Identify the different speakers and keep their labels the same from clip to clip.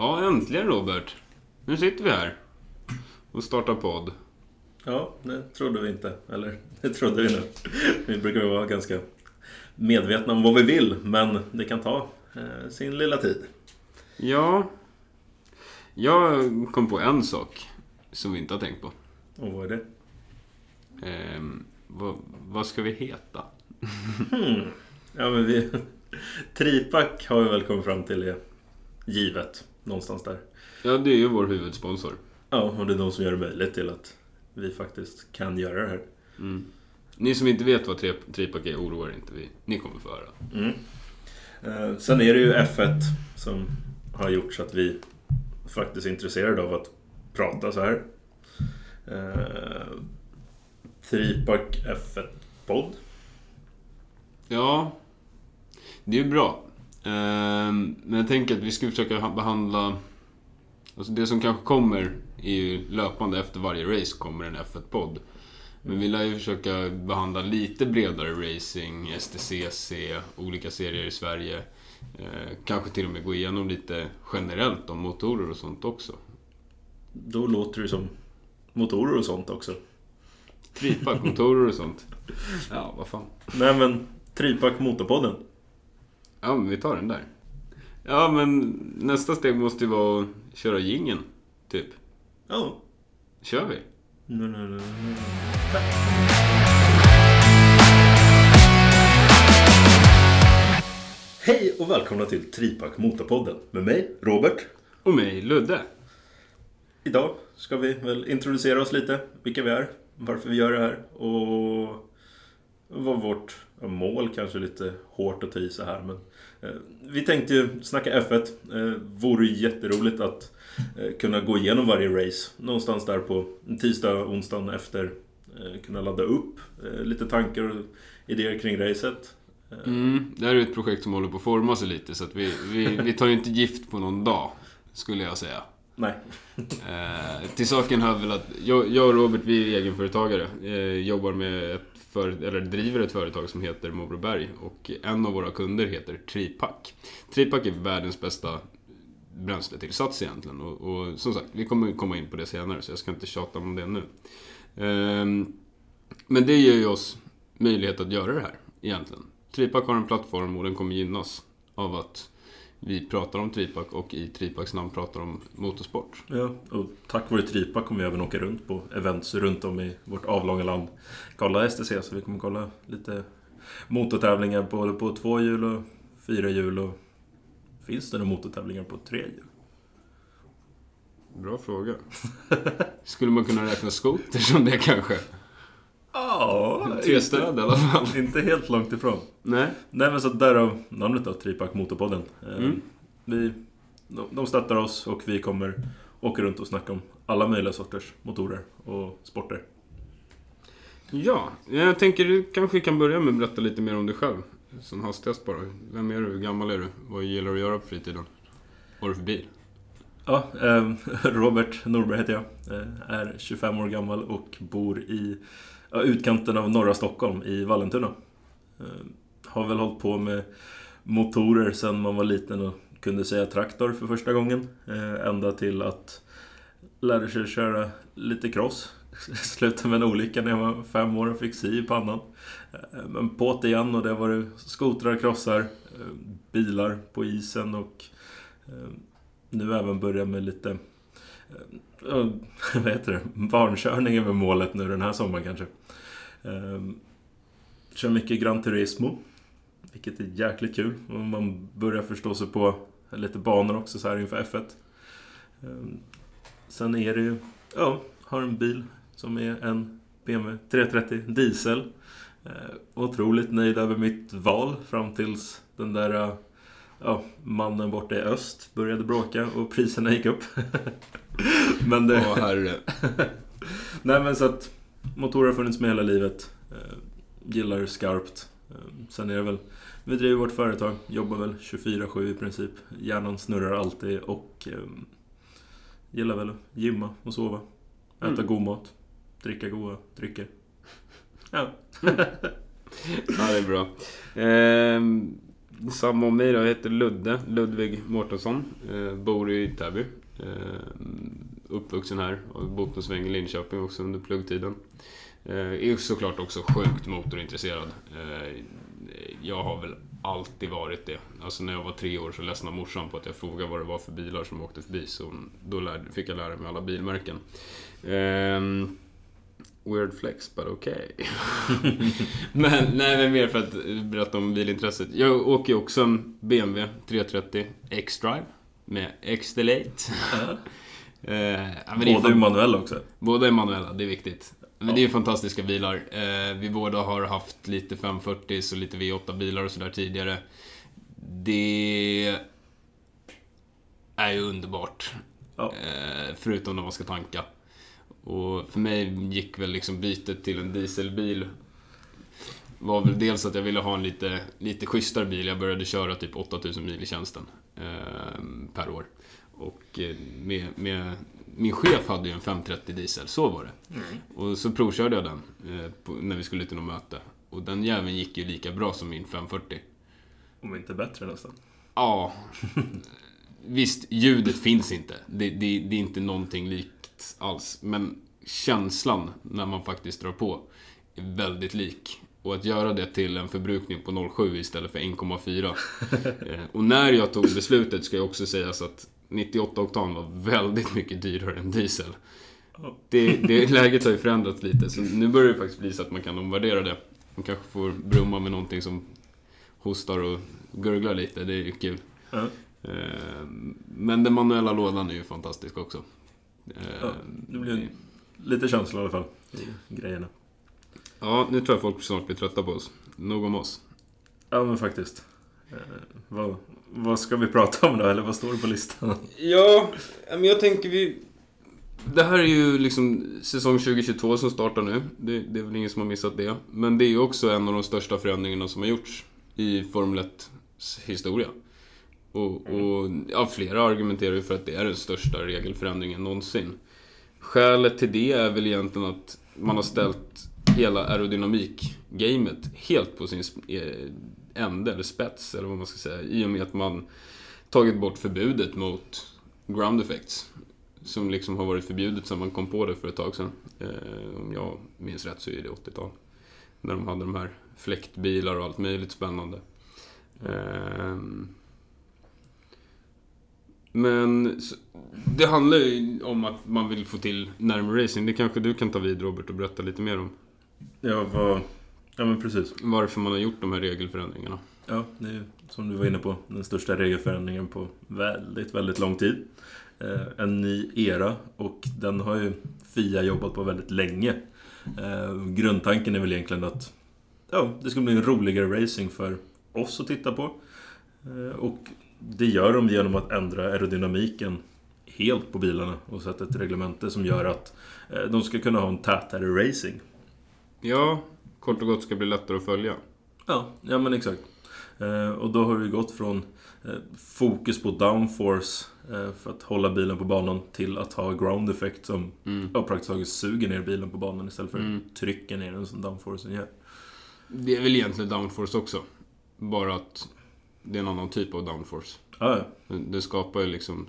Speaker 1: Ja, äntligen Robert. Nu sitter vi här och startar podd.
Speaker 2: Ja, det trodde vi inte. Eller det trodde vi nu. Vi brukar vara ganska medvetna om vad vi vill, men det kan ta eh, sin lilla tid.
Speaker 1: Ja, jag kom på en sak som vi inte har tänkt på.
Speaker 2: Och vad är det?
Speaker 1: Ehm, vad, vad ska vi heta?
Speaker 2: Hmm. Ja, men vi... Tripack har vi väl kommit fram till är givet. Någonstans där.
Speaker 1: Ja, det är ju vår huvudsponsor.
Speaker 2: Ja, och det är de som gör det möjligt till att vi faktiskt kan göra det här.
Speaker 1: Mm. Ni som inte vet vad tri- tripack är, oroa er inte. Vi, ni kommer få höra.
Speaker 2: Mm. Eh, sen är det ju F1 som har gjort så att vi faktiskt är intresserade av att prata så här. Eh, Tripack F1-podd.
Speaker 1: Ja, det är ju bra. Ehm, men jag tänker att vi ska försöka ha- behandla... Alltså det som kanske kommer är ju löpande efter varje race kommer en F1-podd. Men vi lär ju försöka behandla lite bredare racing, STCC, olika serier i Sverige. Eh, kanske till och med gå igenom lite generellt om motorer och sånt också.
Speaker 2: Då låter det som motorer och sånt också.
Speaker 1: Tripack, motorer och sånt. Ja, vad fan.
Speaker 2: Nej men, Tripack Motorpodden.
Speaker 1: Ja, men vi tar den där. Ja, men nästa steg måste ju vara att köra gingen typ.
Speaker 2: Ja.
Speaker 1: Kör vi?
Speaker 2: Nu, nu, nu. Hej och välkomna till Tripack Motorpodden med mig, Robert.
Speaker 1: Och mig, Ludde.
Speaker 2: Idag ska vi väl introducera oss lite, vilka vi är, varför vi gör det här och vad vårt mål kanske lite hårt att ta i så här men eh, vi tänkte ju snacka F1. Eh, vore ju jätteroligt att eh, kunna gå igenom varje race någonstans där på tisdag, onsdagen efter eh, kunna ladda upp lite tankar och idéer kring racet.
Speaker 1: Mm, det här är ett projekt som håller på att forma sig lite så att vi, vi, vi tar ju inte gift på någon dag, skulle jag säga.
Speaker 2: Nej.
Speaker 1: Eh, till saken hör väl att jag, jag och Robert, vi är egenföretagare. Eh, jobbar med ett för, eller driver ett företag som heter Mobroberg och en av våra kunder heter Tripack. Tripack är världens bästa bränsletillsats egentligen och, och som sagt, vi kommer komma in på det senare så jag ska inte tjata om det nu. Ehm, men det ger ju oss möjlighet att göra det här egentligen. Tripack har en plattform och den kommer gynnas av att vi pratar om Tripack och i Tripacks namn pratar om motorsport.
Speaker 2: Ja, och tack vare Tripa kommer vi även åka runt på events runt om i vårt avlånga land. Kolla STC, så vi kommer kolla lite motortävlingar både på två hjul och fyra hjul och finns det några motortävlingar på tre hjul?
Speaker 1: Bra fråga. Skulle man kunna räkna skoter som det kanske?
Speaker 2: Ja,
Speaker 1: Tre stöd i alla fall.
Speaker 2: inte helt långt ifrån.
Speaker 1: Nej.
Speaker 2: Nej men så därav namnet då, Tripack Motorpodden. Eh,
Speaker 1: Mm.
Speaker 2: Vi, de, de stöttar oss och vi kommer åka runt och snacka om alla möjliga sorters motorer och sporter.
Speaker 1: Ja, jag tänker du kanske kan börja med att berätta lite mer om dig själv. Som hastigast bara. Vem är du? Hur gammal är du? Vad gillar du att göra på fritiden? Vad har du för bil?
Speaker 2: Ja, eh, Robert Norberg heter jag. Eh, är 25 år gammal och bor i utkanten av norra Stockholm, i Vallentuna. Eh, har väl hållit på med motorer sedan man var liten och kunde säga traktor för första gången. Eh, ända till att lärde sig köra lite cross. Slutade med en olycka när jag var fem år och fick sy i pannan. Eh, Men på det igen och det var det skotrar, krossar, eh, bilar på isen och eh, nu även börja med lite eh, vad heter det? Barnkörning är väl målet nu den här sommaren kanske. Eh, kör mycket Gran Turismo. Vilket är jäkligt kul. Man börjar förstå sig på lite banor också så här inför F1. Eh, sen är det ju, ja, har en bil som är en BMW 330 diesel. Eh, otroligt nöjd över mitt val fram tills den där ja, mannen borta i öst började bråka och priserna gick upp. men det...
Speaker 1: Åh herre.
Speaker 2: Nej men så att motorer har funnits med hela livet. Eh, gillar skarpt. Eh, sen är det väl, vi driver vårt företag, jobbar väl 24-7 i princip. Hjärnan snurrar alltid och eh, gillar väl att gymma och sova. Äta
Speaker 1: Mm.
Speaker 2: god mat. Dricka goda drycker. Ja.
Speaker 1: Ja, det är bra. Ehm, Samma om mig då. Jag heter Ludde, Ludvig Mårtensson. Eh, bor i Täby. Eh, uppvuxen här och bott en sväng i Linköping också under pluggtiden. Eh, är såklart också sjukt motorintresserad. Eh, jag har väl alltid varit det. Alltså när jag var tre år så ledsnade morsan på att jag frågade vad det var för bilar som åkte förbi. Så då lärde, fick jag lära mig alla bilmärken. Um, weird flex, but okay. men nej, men mer för att berätta om bilintresset. Jag åker ju också en BMW 330 X-Drive med X-Delate
Speaker 2: uh, båda är manuella också.
Speaker 1: Båda är manuella, det är viktigt. Men ja. det är ju fantastiska bilar. Eh, vi båda har haft lite 540 och lite V8-bilar och sådär tidigare. Det är ju underbart. Ja. Eh, förutom när man ska tanka. Och för mig gick väl liksom bytet till en dieselbil var väl dels att jag ville ha en lite, lite schysstare bil. Jag började köra typ 8000 mil i tjänsten eh, per år. Och eh, med, med min chef hade ju en 530 diesel, så var det. Mm. Och så provkörde jag den eh, på, när vi skulle till något möte. Och den jäveln gick ju lika bra som min 540.
Speaker 2: Om inte bättre nästan.
Speaker 1: Ja. Visst, ljudet finns inte. Det, det, det, är inte någonting likt alls. Men känslan när man faktiskt drar på är väldigt lik. Och att göra det till en förbrukning på 0,7 istället för 1,4. Eh, och när jag tog beslutet ska jag också sägas att 98 oktan var väldigt mycket dyrare än diesel. Det, det, läget har ju förändrats lite, så nu börjar det faktiskt bli så att man kan omvärdera det. Man kanske får brumma med någonting som hostar och gurglar lite, det är ju kul. Mm. Men den manuella lådan är ju fantastisk också.
Speaker 2: Ja, det blir en, lite känsla i alla fall i grejerna.
Speaker 1: Ja, nu tror jag folk snart blir trötta på oss. Nog om oss.
Speaker 2: Ja, men faktiskt. Eh, vad, vad ska vi prata om då? Eller vad står det på listan?
Speaker 1: Ja, men jag tänker vi... Det här är ju liksom säsong 2022 som startar nu. Det, det är väl ingen som har missat det. Men det är ju också en av de största förändringarna som har gjorts i Formel 1 historia. Och, och ja, flera argumenterar ju för att det är den största regelförändringen någonsin. Skälet till det är väl egentligen att man har ställt hela aerodynamik-gamet helt på sin eh, ände, eller spets, eller vad man ska säga, i och med att man tagit bort förbudet mot ground effects. Som liksom har varit förbjudet sedan man kom på det för ett tag sedan. Eh, om jag minns rätt så är det 80-tal. När de hade de här fläktbilar och allt möjligt spännande. Eh, men det handlar ju om att man vill få till närmare racing. Det kanske du kan ta vid Robert och berätta lite mer om.
Speaker 2: Ja, vad... Ja, men precis.
Speaker 1: Varför man har gjort de här regelförändringarna.
Speaker 2: Ja, det är som du var inne på, den största regelförändringen på väldigt, väldigt lång tid. Eh, en ny era och den har ju FIA jobbat på väldigt länge. Eh, grundtanken är väl egentligen att ja, det ska bli en roligare racing för oss att titta på. Eh, och det gör de genom att ändra aerodynamiken helt på bilarna och sätta ett reglemente som gör att de ska kunna ha en tätare racing.
Speaker 1: Ja, kort och gott ska bli lättare att följa.
Speaker 2: Ja, ja men exakt. Eh, och då har vi gått från eh, fokus på downforce eh, för att hålla bilen på banan till att ha ground effect som mm. ja, praktiskt taget suger ner bilen på banan istället för att mm. trycka ner den som downforcen gör.
Speaker 1: Det är väl egentligen downforce också. Bara att det är en annan typ av downforce. Ah, ja. Det skapar ju liksom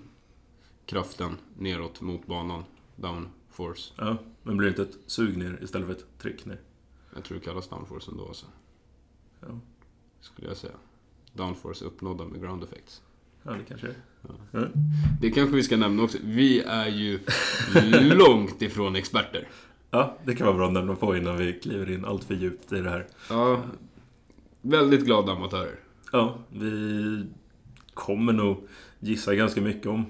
Speaker 1: kraften neråt mot banan. Downforce.
Speaker 2: Ja, men blir det inte ett sug ner istället för ett tryck ner?
Speaker 1: Jag tror det kallas downforce ändå alltså. Ja. Skulle jag säga. Downforce uppnådda med ground effects.
Speaker 2: Ja, det kanske är.
Speaker 1: Ja. Mm. Det kanske vi ska nämna också. Vi är ju långt ifrån experter.
Speaker 2: Ja, det kan vara bra att nämna på innan vi kliver in allt för djupt i det här.
Speaker 1: Ja, väldigt glada amatörer.
Speaker 2: Ja, vi kommer nog gissa ganska mycket om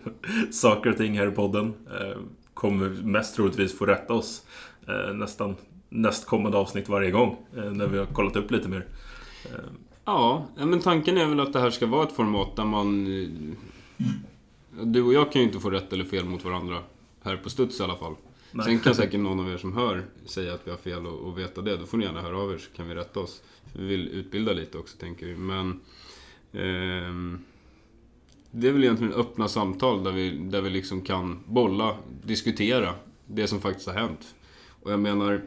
Speaker 2: saker och ting här i podden. Eh, kommer mest troligtvis få rätta oss eh, nästan nästkommande avsnitt varje gång. Eh, när vi har kollat upp lite mer.
Speaker 1: Ja, men tanken är väl att det här ska vara ett format där man... Du och jag kan ju inte få rätt eller fel mot varandra här på studs i alla fall. Nej. Sen kan säkert någon av er som hör säga att vi har fel och, och veta det. Då får ni gärna höra av er så kan vi rätta oss. vi vill utbilda lite också, tänker vi. Men... Eh, det är väl egentligen öppna samtal där vi, där vi liksom kan bolla, diskutera det som faktiskt har hänt. Och jag menar,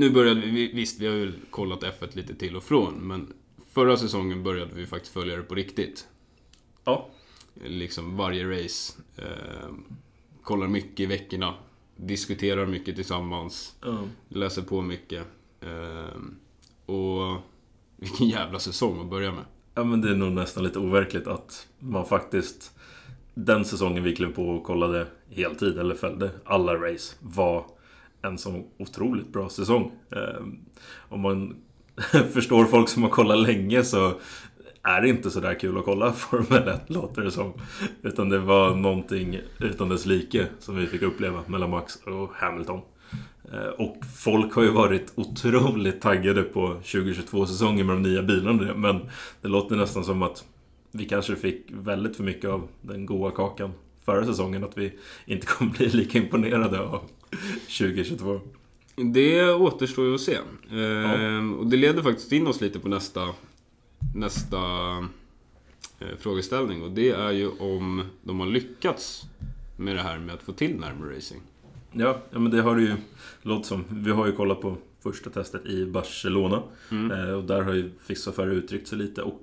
Speaker 1: nu började vi, visst vi har ju kollat F1 lite till och från, men förra säsongen började vi faktiskt följa det på riktigt.
Speaker 2: Ja.
Speaker 1: Liksom varje race. Eh, kollar mycket i veckorna. Diskuterar mycket tillsammans.
Speaker 2: Ja.
Speaker 1: Läser på mycket. Eh, och vilken jävla säsong att börja med.
Speaker 2: Ja men det är nog nästan lite overkligt att man faktiskt Den säsongen vi klev på och kollade heltid eller följde alla race var en sån otroligt bra säsong. Eh, om man förstår folk som har kollat länge så är det inte så där kul att kolla Formel 1 låter det som. Utan det var någonting utan dess like som vi fick uppleva mellan Max och Hamilton. Ehm, och folk har ju varit otroligt taggade på 2022-säsongen med de nya bilarna. Men det låter nästan som att vi kanske fick väldigt för mycket av den goda kakan förra säsongen. Att vi inte kommer bli lika imponerade av 2022.
Speaker 1: Det återstår ju att se. Ehm, Och det leder faktiskt in oss lite på nästa, nästa eh, frågeställning. Och det är ju om de har lyckats med det här med att få till närmare racing.
Speaker 2: Ja, ja men det har det ju låtit som. Vi har ju kollat på första testet i Barcelona. Eh, och där har ju Fixaffärer uttryckt sig lite. Och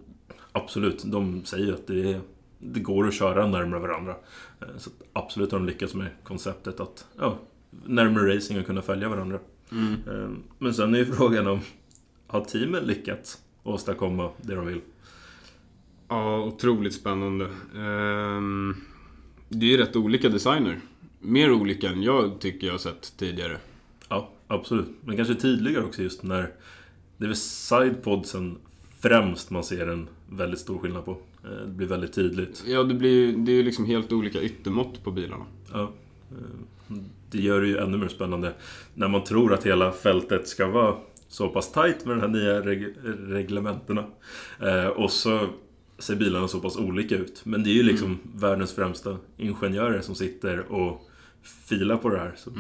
Speaker 2: absolut, de säger ju att det, är, det går att köra närmare varandra. Eh, så absolut har de lyckats med konceptet att ja, närmare racing och kunna följa varandra. Eh, men sen är ju frågan om har teamen lyckats åstadkomma det de vill?
Speaker 1: Ja, otroligt spännande. Ehm, Det är ju rätt olika designer. Mer olika än jag tycker jag har sett tidigare.
Speaker 2: Ja, absolut. Men kanske tydligare också just när det är väl sidepodsen främst man ser en väldigt stor skillnad på. Eh, Det blir väldigt tydligt.
Speaker 1: Ja, det, blir, det är ju liksom helt olika yttermått på bilarna.
Speaker 2: Ja. Det gör det ju ännu mer spännande när man tror att hela fältet ska vara så pass tight med de här nya reg reglementena. Eh, Och så ser bilarna så pass olika ut. Men det är ju liksom världens främsta ingenjörer som sitter och filar på det här. Så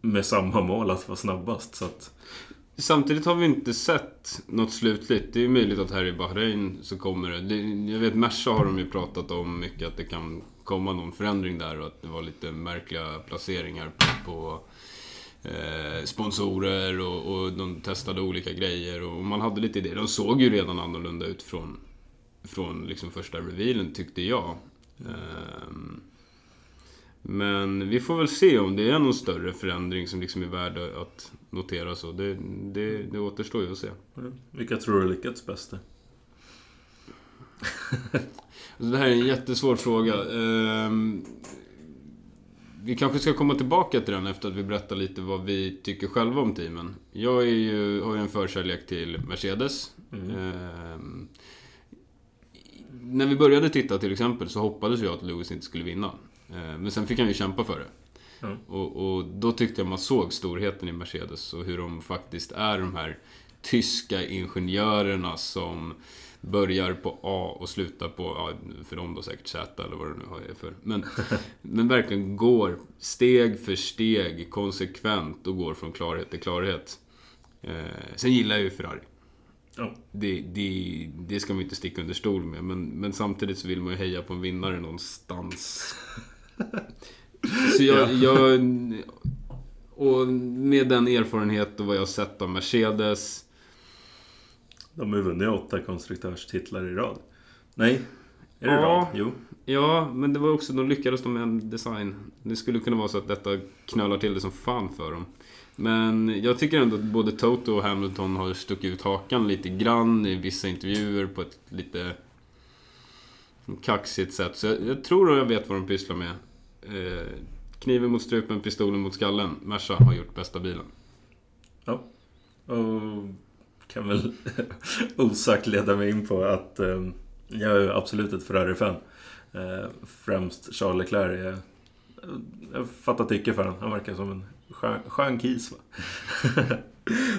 Speaker 2: Med samma mål att vara snabbast. Så att,
Speaker 1: Samtidigt har vi inte sett något slutligt. Det är möjligt att här i Bahrain så kommer det. det jag vet Merca har de ju pratat om mycket att det kan komma någon förändring där och att det var lite märkliga placeringar på, på eh, sponsorer och, och de testade olika grejer och man hade lite idéer. De såg ju redan annorlunda ut från, från liksom första revealen tyckte jag. Ehm, men vi får väl se om det är någon större förändring som liksom är värd att notera så. Det, det, det återstår ju att se.
Speaker 2: vilka tror du lyckats bäst?
Speaker 1: Alltså, det här är en jättesvår fråga. Ehm, vi kanske ska komma tillbaka till den efter att vi berättar lite vad vi tycker själva om teamen. Jag är ju, har ju en förkärlek till Mercedes. Ehm, när vi började titta till exempel så hoppades jag att Lewis inte skulle vinna. Ehm, men sen fick han ju kämpa för det.
Speaker 2: Mm.
Speaker 1: Och, och då tyckte jag man såg storheten i Mercedes och hur de faktiskt är de här tyska ingenjörerna som börjar på A och slutar på, ja, för dem då säkert Z eller vad det nu är för. Men, men verkligen går steg för steg konsekvent och går från klarhet till klarhet. Eh, sen gillar jag ju Ferrari.
Speaker 2: Ja.
Speaker 1: Det, det, det ska man ju inte sticka under stol med, men, men samtidigt så vill man ju heja på en vinnare någonstans. Så jag, jag... Och med den erfarenhet och vad jag har sett av Mercedes.
Speaker 2: De har ju vunnit åtta konstruktörstitlar i rad. Nej, är det
Speaker 1: Ja.
Speaker 2: rad? Jo.
Speaker 1: Ja, men det var också, de lyckades de med en design. Det skulle kunna vara så att detta knölar till det som fan för dem. Men jag tycker ändå att både Toto och Hamilton har stuckit ut hakan lite grann i vissa intervjuer på ett lite kaxigt sätt. Så jag, jag tror att jag vet vad de pysslar med. Eh, kniven mot strupen, pistolen mot skallen. Merca har gjort bästa bilen.
Speaker 2: Ja. Och kan väl osagt leda mig in på att eh, jag är absolut ett Ferrari-fan. Eh, främst Charles Leclerc. Jag, jag fattar tycke för honom. Han verkar som en skön, skön kis va?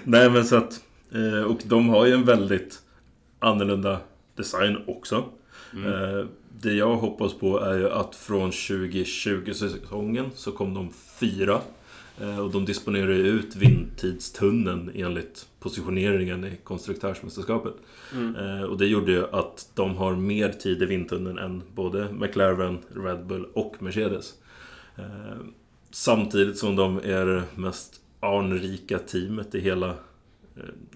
Speaker 2: Nej men så att... Eh, och de har ju en väldigt annorlunda design också. Eh, det jag hoppas på är ju att från 2020-säsongen så kom de fyra. Eh, och de disponerar ju ut vindtidstunneln enligt positioneringen i konstruktörsmästerskapet. Eh, och det gjorde ju att de har mer tid i vindtunneln än både McLaren, Red Bull och Mercedes. Eh, samtidigt som de är det mest anrika teamet i hela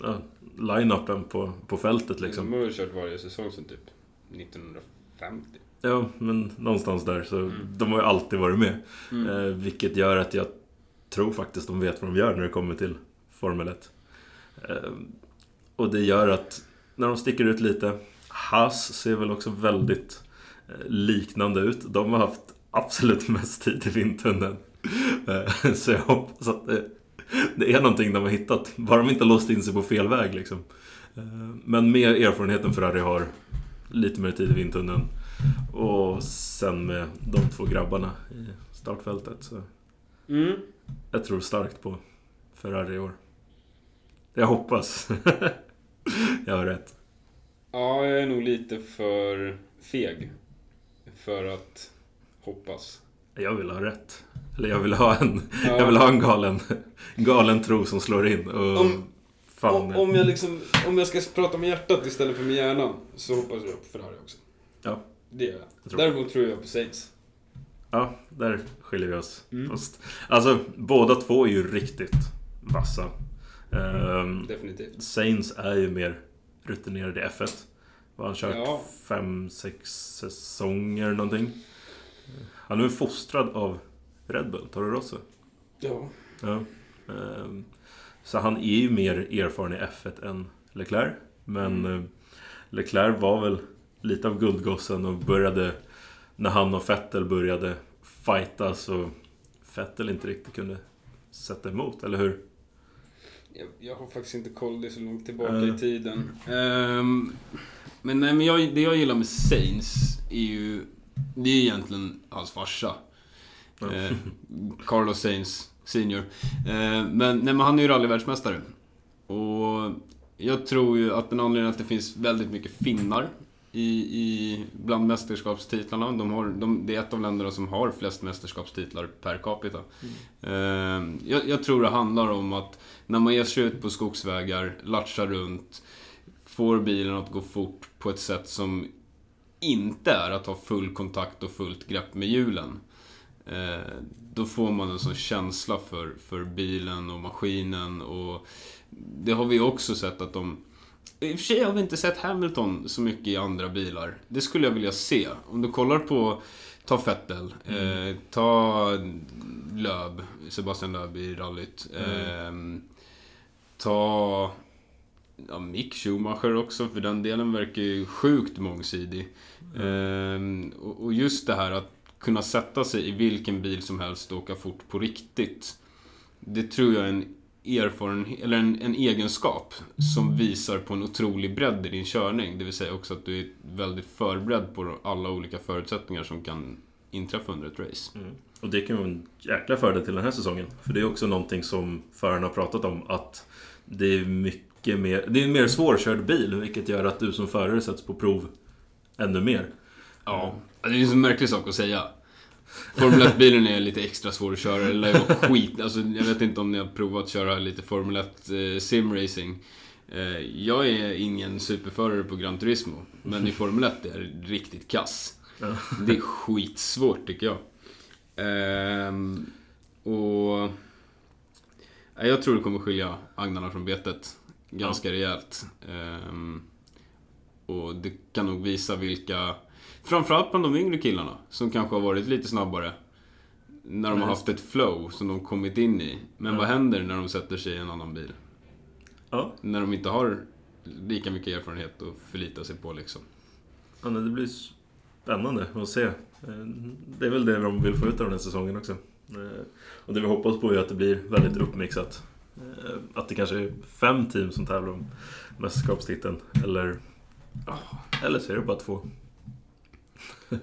Speaker 2: ja, line-upen på, på fältet liksom.
Speaker 1: De har ju kört varje säsong sedan typ 1950.
Speaker 2: Ja, men någonstans där. Så
Speaker 1: Mm.
Speaker 2: de har ju alltid varit med.
Speaker 1: Mm.
Speaker 2: Vilket gör att jag tror faktiskt de vet vad de gör när det kommer till Formel 1. Ehm, och det gör att när de sticker ut lite Haas ser väl också väldigt eh, liknande ut. De har haft absolut mest tid i vindtunneln. Ehm, så jag hoppas att det, det är någonting de har hittat. Bara de inte har låst in sig på fel väg liksom. Ehm, men med erfarenheten Ferrari har lite mer tid i vindtunneln. Och sen med de två grabbarna i startfältet. Så
Speaker 1: Mm
Speaker 2: jag tror starkt på Ferrari i år. Jag hoppas. jag har rätt.
Speaker 1: Ja, jag är nog lite för feg för att hoppas.
Speaker 2: Jag vill ha rätt. Eller jag vill ha en,
Speaker 1: Ja.
Speaker 2: jag vill ha en galen, galen tro som slår in. Och
Speaker 1: Om-
Speaker 2: fan,
Speaker 1: Om, jag liksom, om jag ska prata med hjärtat istället för med hjärnan så hoppas jag på Ferrari också.
Speaker 2: Ja.
Speaker 1: Det gör jag.
Speaker 2: Jag tror-
Speaker 1: Däremot tror jag på Saints.
Speaker 2: Ja, där skiljer vi oss.
Speaker 1: Mm.
Speaker 2: Fast, alltså, båda två är ju riktigt vassa. Ehm,
Speaker 1: Definitivt.
Speaker 2: Saints är ju mer rutinerad i F1. Vad har han kört?
Speaker 1: Ja.
Speaker 2: Fem, sex säsonger någonting. Han är ju fostrad av Red Bull, Toro Rosso.
Speaker 1: Ja.
Speaker 2: Ja. Ehm, Så han är ju mer erfaren i F1 än Leclerc. Men
Speaker 1: Mm.
Speaker 2: eh, Leclerc var väl lite av guldgossen och började... När han och Vettel började fightas och Vettel inte riktigt kunde sätta emot, eller hur?
Speaker 1: Jag, jag har faktiskt inte koll, det är så långt tillbaka
Speaker 2: Eh.
Speaker 1: i tiden. Ehm, men nej, men jag, det jag gillar med Saints är ju... Det är egentligen hans farsa.
Speaker 2: Ja.
Speaker 1: Eh, Carlos Sainz senior. Eh, men, nej, men han är ju rallyvärldsmästare. Och jag tror ju att den anledningen att det finns väldigt mycket finnar i, i, bland mästerskapstitlarna. De har, de, det är ett av länderna som har flest mästerskapstitlar per capita. Eh, jag, jag tror det handlar om att när man ger sig ut på skogsvägar, latchar runt, får bilen att gå fort på ett sätt som inte är att ha full kontakt och fullt grepp med hjulen. Eh, då får man en sån känsla för, för bilen och maskinen och det har vi också sett att de i och för sig har vi inte sett Hamilton så mycket i andra bilar. Det skulle jag vilja se. Om du kollar på, ta Vettel, eh, ta Löb, Sebastian Löb i rallyt. Eh, ta ja, Mick Schumacher också, för den delen verkar ju sjukt mångsidig. Ehm, och, och just det här att kunna sätta sig i vilken bil som helst och åka fort på riktigt. Det tror jag är en erfarenhet, eller en, en egenskap som visar på en otrolig bredd i din körning. Det vill säga också att du är väldigt förberedd på alla olika förutsättningar som kan inträffa under ett race.
Speaker 2: Mm. Och det kan vara en jäkla fördel till den här säsongen. För det är också någonting som förarna har pratat om. Att det är mycket mer... Det är en mer svårkörd bil. Vilket gör att du som förare sätts på prov ännu mer.
Speaker 1: Ja, det är en så märklig sak att säga. Formel 1-bilen är lite extra svår att köra, är skit. Alltså, jag vet inte om ni har provat att köra lite Formel 1 eh, simracing. Eh, jag är ingen superförare på Gran Turismo, men i Formel 1 är jag riktigt kass. Det är skitsvårt tycker jag. Ehm, och... ja, Jag tror det kommer skilja agnarna från betet ganska rejält. Ehm, och det kan nog visa vilka, framförallt bland de yngre killarna, som kanske har varit lite snabbare. När de har haft ett flow som de kommit in i. Men
Speaker 2: Ja.
Speaker 1: vad händer när de sätter sig i en annan bil?
Speaker 2: Ja,
Speaker 1: När de inte har lika mycket erfarenhet att förlita sig på liksom.
Speaker 2: ja det blir spännande att se. Eh, Det är väl det de vill få ut av den här säsongen också. Eh, Och det vi hoppas på är att det blir väldigt uppmixat. Eh, Att det kanske är fem team som tävlar om mästerskapstiteln. Eller, eller så är det bara två.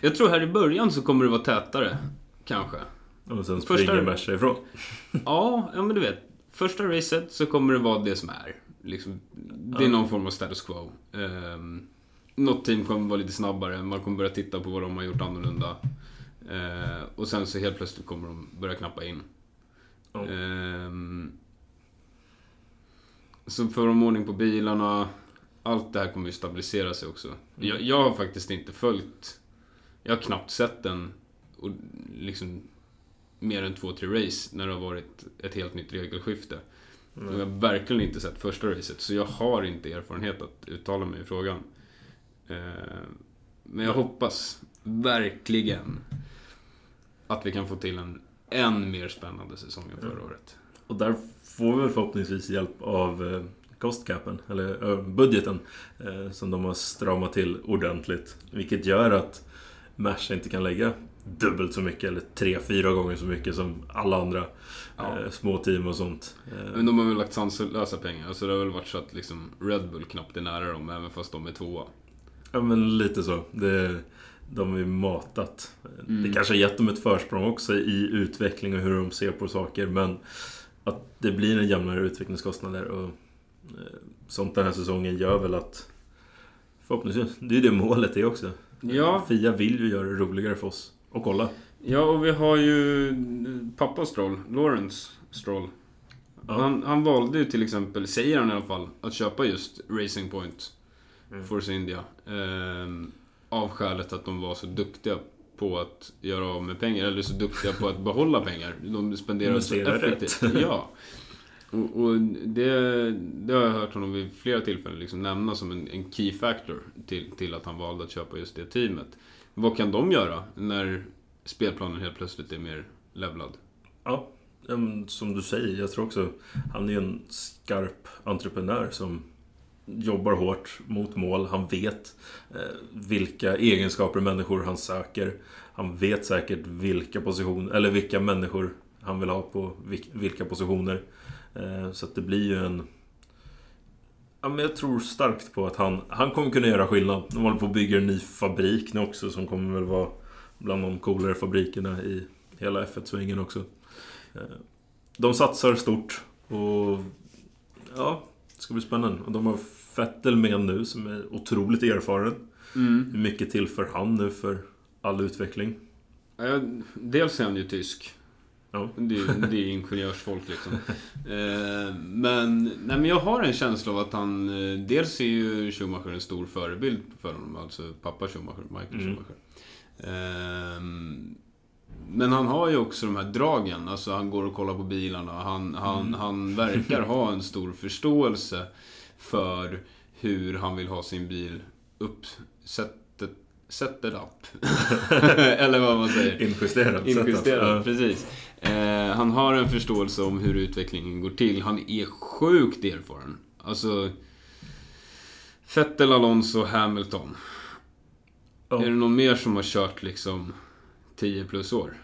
Speaker 1: Jag tror här i början så kommer det vara tätare. Kanske.
Speaker 2: Och sen
Speaker 1: Första-
Speaker 2: springer Merca ifrån.
Speaker 1: Ja, ja men du vet. Första racet så kommer det vara det som är. Liksom, det är någon form av status quo. Um, något team kommer vara lite snabbare, man kommer börja titta på vad de har gjort annorlunda. Eh, och sen så helt plötsligt kommer de börja knappa in.
Speaker 2: Ja.
Speaker 1: Ehm, så får de ordning på bilarna. Allt det här kommer ju stabilisera sig också. Jag, jag har faktiskt inte följt... Jag har knappt sett den och liksom mer än två, tre race när det har varit ett helt nytt regelskifte. Och jag har verkligen inte sett första racet, så jag har inte erfarenhet att uttala mig i frågan. Eh, men jag hoppas verkligen att vi kan få till en än mer spännande säsong än förra året.
Speaker 2: Och där får vi förhoppningsvis hjälp av kostcapen, eller eh, budgeten, eh, som de har stramat till ordentligt. Vilket gör att Merca inte kan lägga dubbelt så mycket, eller tre, fyra gånger så mycket som alla andra
Speaker 1: Ja.
Speaker 2: eh, små team och sånt.
Speaker 1: Men de har väl lagt sanslösa pengar. Alltså det har väl varit så att liksom Red Bull knappt är nära dem, även fast de är tvåa.
Speaker 2: Ja men lite så. Det, de har ju matat.
Speaker 1: Mm.
Speaker 2: Det kanske har gett dem ett försprång också i utveckling och hur de ser på saker. Men att det blir en jämnare utvecklingskostnader och sånt den här säsongen gör väl att förhoppningsvis, det är ju det målet är också.
Speaker 1: Ja.
Speaker 2: Fia vill ju göra det roligare för oss att kolla.
Speaker 1: Ja, och vi har ju pappa Stroll, Lawrence Stroll.
Speaker 2: Ja.
Speaker 1: Han, han valde ju till exempel, säger han i alla fall, att köpa just Racing Point
Speaker 2: Mm.
Speaker 1: Force India. Ehm, av skälet att de var så duktiga på att göra av med pengar, eller så duktiga på att behålla pengar. De spenderar så effektivt.
Speaker 2: rätt.
Speaker 1: Ja. Och, och det, det har jag hört honom vid flera tillfällen liksom nämna som en, en key factor till, till att han valde att köpa just det teamet. Vad kan de göra när spelplanen helt plötsligt är mer levlad?
Speaker 2: Ja, som du säger, jag tror också han är en skarp entreprenör som jobbar hårt mot mål. Han vet eh, vilka egenskaper människor han söker. Han vet säkert vilka positioner, eller vilka människor han vill ha på vilka positioner. Eh, så att det blir ju en... Ja, men jag tror starkt på att han, han kommer kunna göra skillnad. De håller på att bygga en ny fabrik nu också som kommer väl vara bland de coolare fabrikerna i hela F1-svängen också. Eh, De satsar stort och ja, det ska bli spännande. Och de har Vettel med nu som är otroligt erfaren. Hur mycket tillför han nu för all utveckling?
Speaker 1: Dels är han ju tysk.
Speaker 2: Ja.
Speaker 1: Det, är- det är ingenjörsfolk liksom. Eh, men, nej, men jag har en känsla av att han... eh, Dels är ju Schumacher en stor förebild för honom, alltså pappa Schumacher, Michael
Speaker 2: Mm.
Speaker 1: Schumacher. Ehm, men han har ju också de här dragen, alltså han går och kollar på bilarna. Han, han,
Speaker 2: Mm.
Speaker 1: han verkar ha en stor förståelse för hur han vill ha sin bil uppsättet, set it up. Eller vad man säger.
Speaker 2: Injusterad.
Speaker 1: Injusterad, precis. Eh, han har en förståelse om hur utvecklingen går till. Han är sjukt erfaren. Alltså... Vettel, Alonso, Hamilton.
Speaker 2: Ja.
Speaker 1: Är det någon mer som har kört liksom 10 plus år?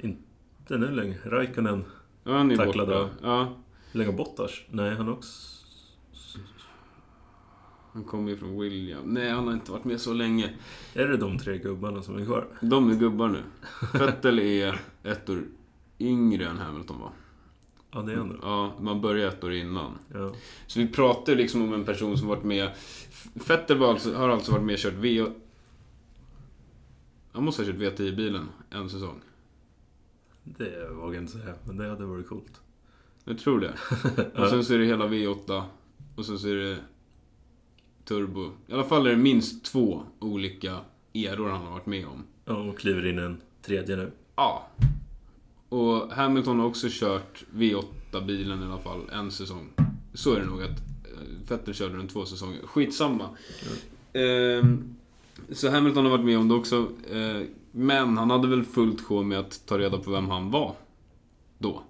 Speaker 2: Inte nu längre. Raikkonen.
Speaker 1: Ja, han är
Speaker 2: Tacklade.
Speaker 1: borta. Ja,
Speaker 2: länge Bottas? Nej, han också...
Speaker 1: han kommer ju från William. Nej, han har inte varit med så länge.
Speaker 2: Är det de tre gubbarna som är kvar?
Speaker 1: De är gubbar nu. Vettel är ett år yngre än Hamilton va?
Speaker 2: Ja, det är han.
Speaker 1: Ja, man börjar ett år innan.
Speaker 2: Ja.
Speaker 1: Så vi pratar liksom om en person som varit med... Vettel alltså, har alltså varit med och kört V... Han måste ha kört V10-bilen en säsong.
Speaker 2: Det vågar jag inte säga, men det hade varit coolt.
Speaker 1: Jag tror det. Och sen så är det hela V8. Och sen så är det turbo. I alla fall är det minst två olika eror han har varit med om.
Speaker 2: Ja, och kliver in en tredje nu.
Speaker 1: Ja. Och Hamilton har också kört V8-bilen i alla fall en säsong. Så är det nog att eh, Vettel körde den två säsonger. Skitsamma. Ehm, så Hamilton har varit med om det också. Eh, men han hade väl fullt sjå med att ta reda på vem han var. Då.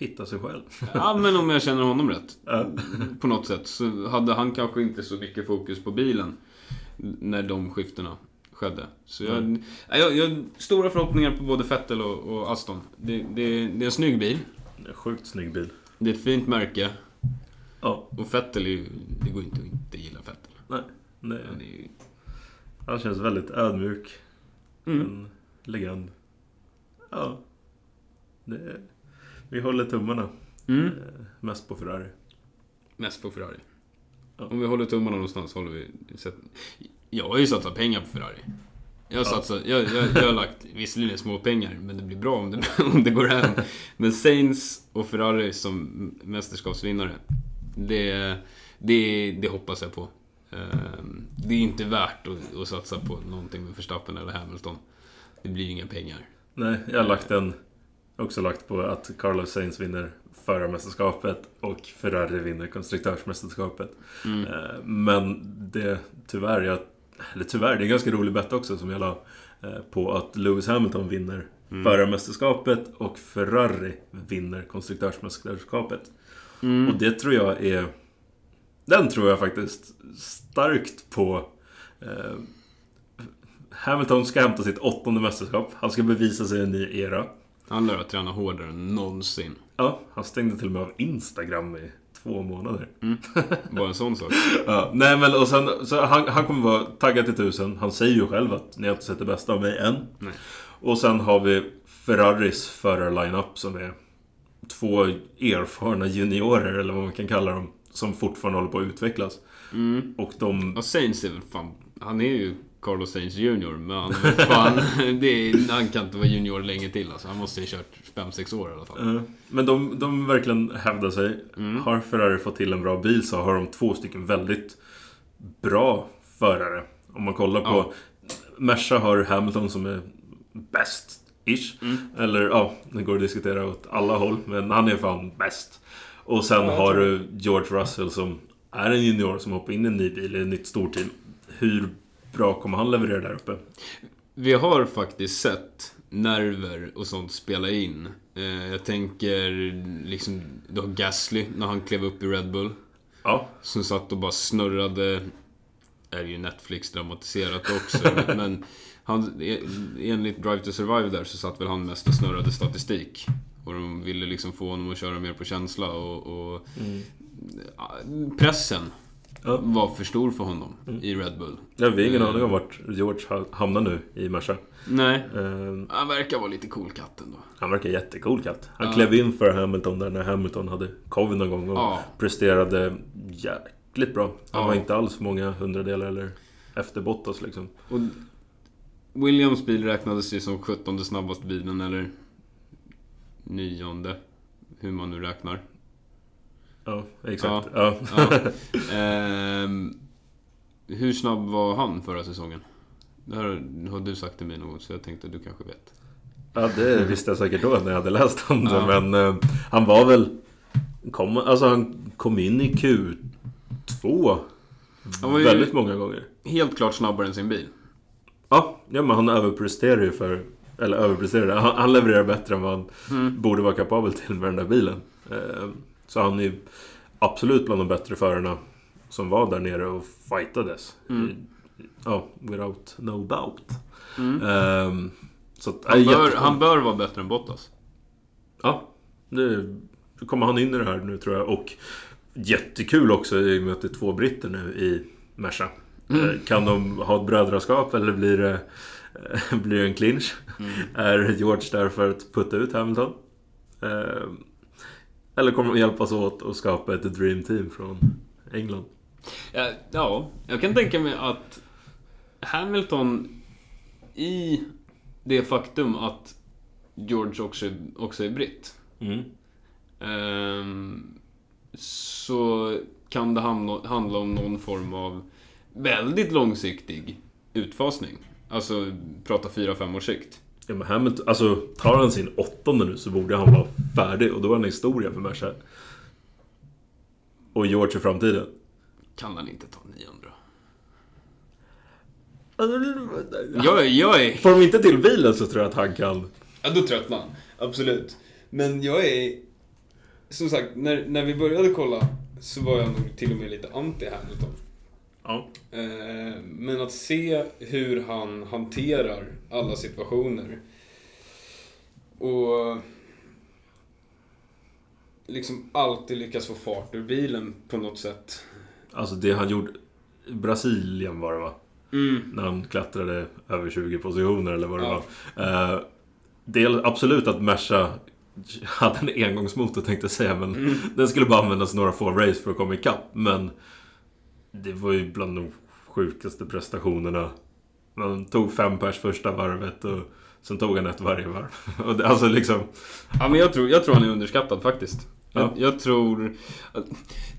Speaker 2: Hitta sig själv.
Speaker 1: Ja, men om jag känner honom rätt. På något sätt. Så hade han kanske inte så mycket fokus på bilen. När de skiftena skedde. Så jag,
Speaker 2: Mm.
Speaker 1: ja, jag, jag stora förhoppningar på både Vettel och, och Aston. Det, det, det är en snygg bil.
Speaker 2: En Sjukt snygg bil.
Speaker 1: Det är ett fint märke.
Speaker 2: Ja,
Speaker 1: Och Vettel är ju... Det går inte att inte gilla Vettel.
Speaker 2: nej. nej.
Speaker 1: Han är.
Speaker 2: Han känns väldigt ödmjuk.
Speaker 1: Mm.
Speaker 2: En legend. Ja. Det, vi håller tummarna.
Speaker 1: Mm.
Speaker 2: Eh, Mest på Ferrari.
Speaker 1: Mest på Ferrari.
Speaker 2: Ja.
Speaker 1: Om vi håller tummarna någonstans håller vi... Jag har ju satsat pengar på Ferrari. Jag har,
Speaker 2: Ja.
Speaker 1: satsat, jag, jag, jag har lagt, visserligen små pengar, men det blir bra om det, om det går hem. Men Saints och Ferrari som mästerskapsvinnare, det, det, det hoppas jag på. Ehm, Det är inte värt att, att satsa på någonting med Verstappen eller Hamilton. Det blir inga pengar.
Speaker 2: Nej, jag har lagt en... också lagt på att Carlos Sainz vinner förarmästerskapet och Ferrari vinner konstruktörsmästerskapet.
Speaker 1: Mm.
Speaker 2: Eh, Men det tyvärr, jag, eller tyvärr, det är en ganska rolig bett också som jag la eh, på att Lewis Hamilton vinner
Speaker 1: Mm.
Speaker 2: förarmästerskapet och Ferrari vinner konstruktörsmästerskapet.
Speaker 1: Mm.
Speaker 2: Och det tror jag är... Den tror jag faktiskt starkt på. Eh, Hamilton ska hämta sitt åttonde mästerskap. Han ska bevisa sig i en ny era.
Speaker 1: Han lär ha tränat hårdare än någonsin.
Speaker 2: Ja, han stängde till och med av Instagram i två månader.
Speaker 1: Bara en sån sak.
Speaker 2: Ja, nej men och sen, så han, han kommer vara taggad till tusen. Han säger ju själv att ni har inte sett det bästa av mig än.
Speaker 1: Nej.
Speaker 2: Och sen har vi Ferraris förarlineup som är två erfarna juniorer, eller vad man kan kalla dem, som fortfarande håller på att utvecklas.
Speaker 1: Mm.
Speaker 2: Och de...
Speaker 1: Och Sainz är väl fan... Han är ju Carlos Sainz Junior, men fan, det är, han kan inte vara junior länge till alltså. Han måste ju ha kört 5-6 år i alla fall.
Speaker 2: eh, Men de, de verkligen hävdar sig.
Speaker 1: Mm.
Speaker 2: Har Ferrari fått till en bra bil så har de två stycken väldigt bra förare. Om man kollar på...
Speaker 1: Ja.
Speaker 2: Merca har Hamilton som är bäst. Ish.
Speaker 1: Mm.
Speaker 2: Eller ja, det går att diskutera åt alla håll. Men han är fan bäst. Och sen
Speaker 1: Ja,
Speaker 2: har du George Russell som är en junior som hoppar in i en ny bil i ett nytt storteam. Hur bra kommer han leverera där uppe?
Speaker 1: Vi har faktiskt sett nerver och sånt spela in. Eh, jag tänker liksom, du har Gasly när han klev upp i Red Bull.
Speaker 2: Ja,
Speaker 1: Som satt och bara snurrade. Är ju Netflix dramatiserat också. men han, e- enligt Drive to Survive där så satt väl han mest och snurrade statistik. Och de ville liksom få honom att köra mer på känsla och... och ja, pressen
Speaker 2: Ja.
Speaker 1: var för stor för honom i Red Bull.
Speaker 2: jag har ingen
Speaker 1: Mm.
Speaker 2: aning om vart George ha- hamnar nu i Merca.
Speaker 1: Nej.
Speaker 2: Eh,
Speaker 1: Han verkar vara lite cool katt ändå.
Speaker 2: Han verkar jättecool katt. Han
Speaker 1: Ja.
Speaker 2: klev in för Hamilton där när Hamilton hade covid någon gång och
Speaker 1: Ja.
Speaker 2: presterade jäkligt bra. Han
Speaker 1: Ja.
Speaker 2: var inte alls många hundradelar eller efter Bottas liksom.
Speaker 1: Och Williams bil räknades ju som 17 snabbast bilen eller nionde. Hur man nu räknar.
Speaker 2: Ja, exakt. Ja.
Speaker 1: Ja. Ehm, hur snabb var han förra säsongen? Det här har du sagt till mig någon gång, så jag tänkte att du kanske vet.
Speaker 2: Ja, det visste jag säkert då när jag hade läst om det.
Speaker 1: Ja.
Speaker 2: Men eh, han var väl... Kom, alltså han kom in i Q2
Speaker 1: Han var ju
Speaker 2: väldigt många gånger.
Speaker 1: helt klart snabbare än sin bil.
Speaker 2: Ja, ja men han överpresterar ju för... Eller överpresterar. Han, han levererar bättre än vad han
Speaker 1: Mm.
Speaker 2: borde vara kapabel till med den där bilen. Eh, Så han är absolut bland de bättre förarna som var där nere och fightades.
Speaker 1: Mm.
Speaker 2: Ja, without no doubt.
Speaker 1: Mm.
Speaker 2: Ehm, Så att,
Speaker 1: Han, bör, han bör vara bättre än Bottas.
Speaker 2: Ja, då kommer han in i det här nu tror jag. Och jättekul också i och med att det är två britter nu i Merca.
Speaker 1: Mm.
Speaker 2: Eh, Kan de ha ett brödraskap eller blir det, eh, blir det en clinch?
Speaker 1: Mm.
Speaker 2: Är George där för att putta ut Hamilton? Eller kommer de hjälpas åt att skapa ett dream team från England?
Speaker 1: Ja, ja, jag kan tänka mig att Hamilton i det faktum att George också, också är britt.
Speaker 2: Mm.
Speaker 1: ehm, så kan det hamna, handla om någon form av väldigt långsiktig utfasning. Alltså, prata 4-5 års sikt.
Speaker 2: Ja, men Hamilton, alltså tar han sin åttonde nu så borde han vara färdig och då är han historia för Merca. Och George i framtiden.
Speaker 1: Kan han inte ta 900? Jag, är- jag är...
Speaker 2: Får de inte till bilen så tror jag att han kan...
Speaker 1: Ja, då tröttnar han. Absolut. Men jag är... Som sagt, när, när vi började kolla så var jag nog till och med lite anti Hamilton.
Speaker 2: Ja.
Speaker 1: Eh, men att se hur han hanterar alla situationer och liksom alltid lyckas få fart ur bilen på något sätt.
Speaker 2: Alltså det han gjorde... Brasilien var det va?
Speaker 1: Mm.
Speaker 2: När han klättrade över 20 positioner eller vad det
Speaker 1: Ja.
Speaker 2: var. Eh, det är absolut att Merca hade en engångsmotor tänkte jag säga. Men
Speaker 1: Mm.
Speaker 2: den skulle bara användas några få race för att komma ikapp. Men det var ju bland de sjukaste prestationerna. Man tog fem pers första varvet och sen tog han ett varje varv. Och det, alltså liksom...
Speaker 1: Ja, men jag tror, jag tror han är underskattad faktiskt.
Speaker 2: Ja.
Speaker 1: Jag, jag tror...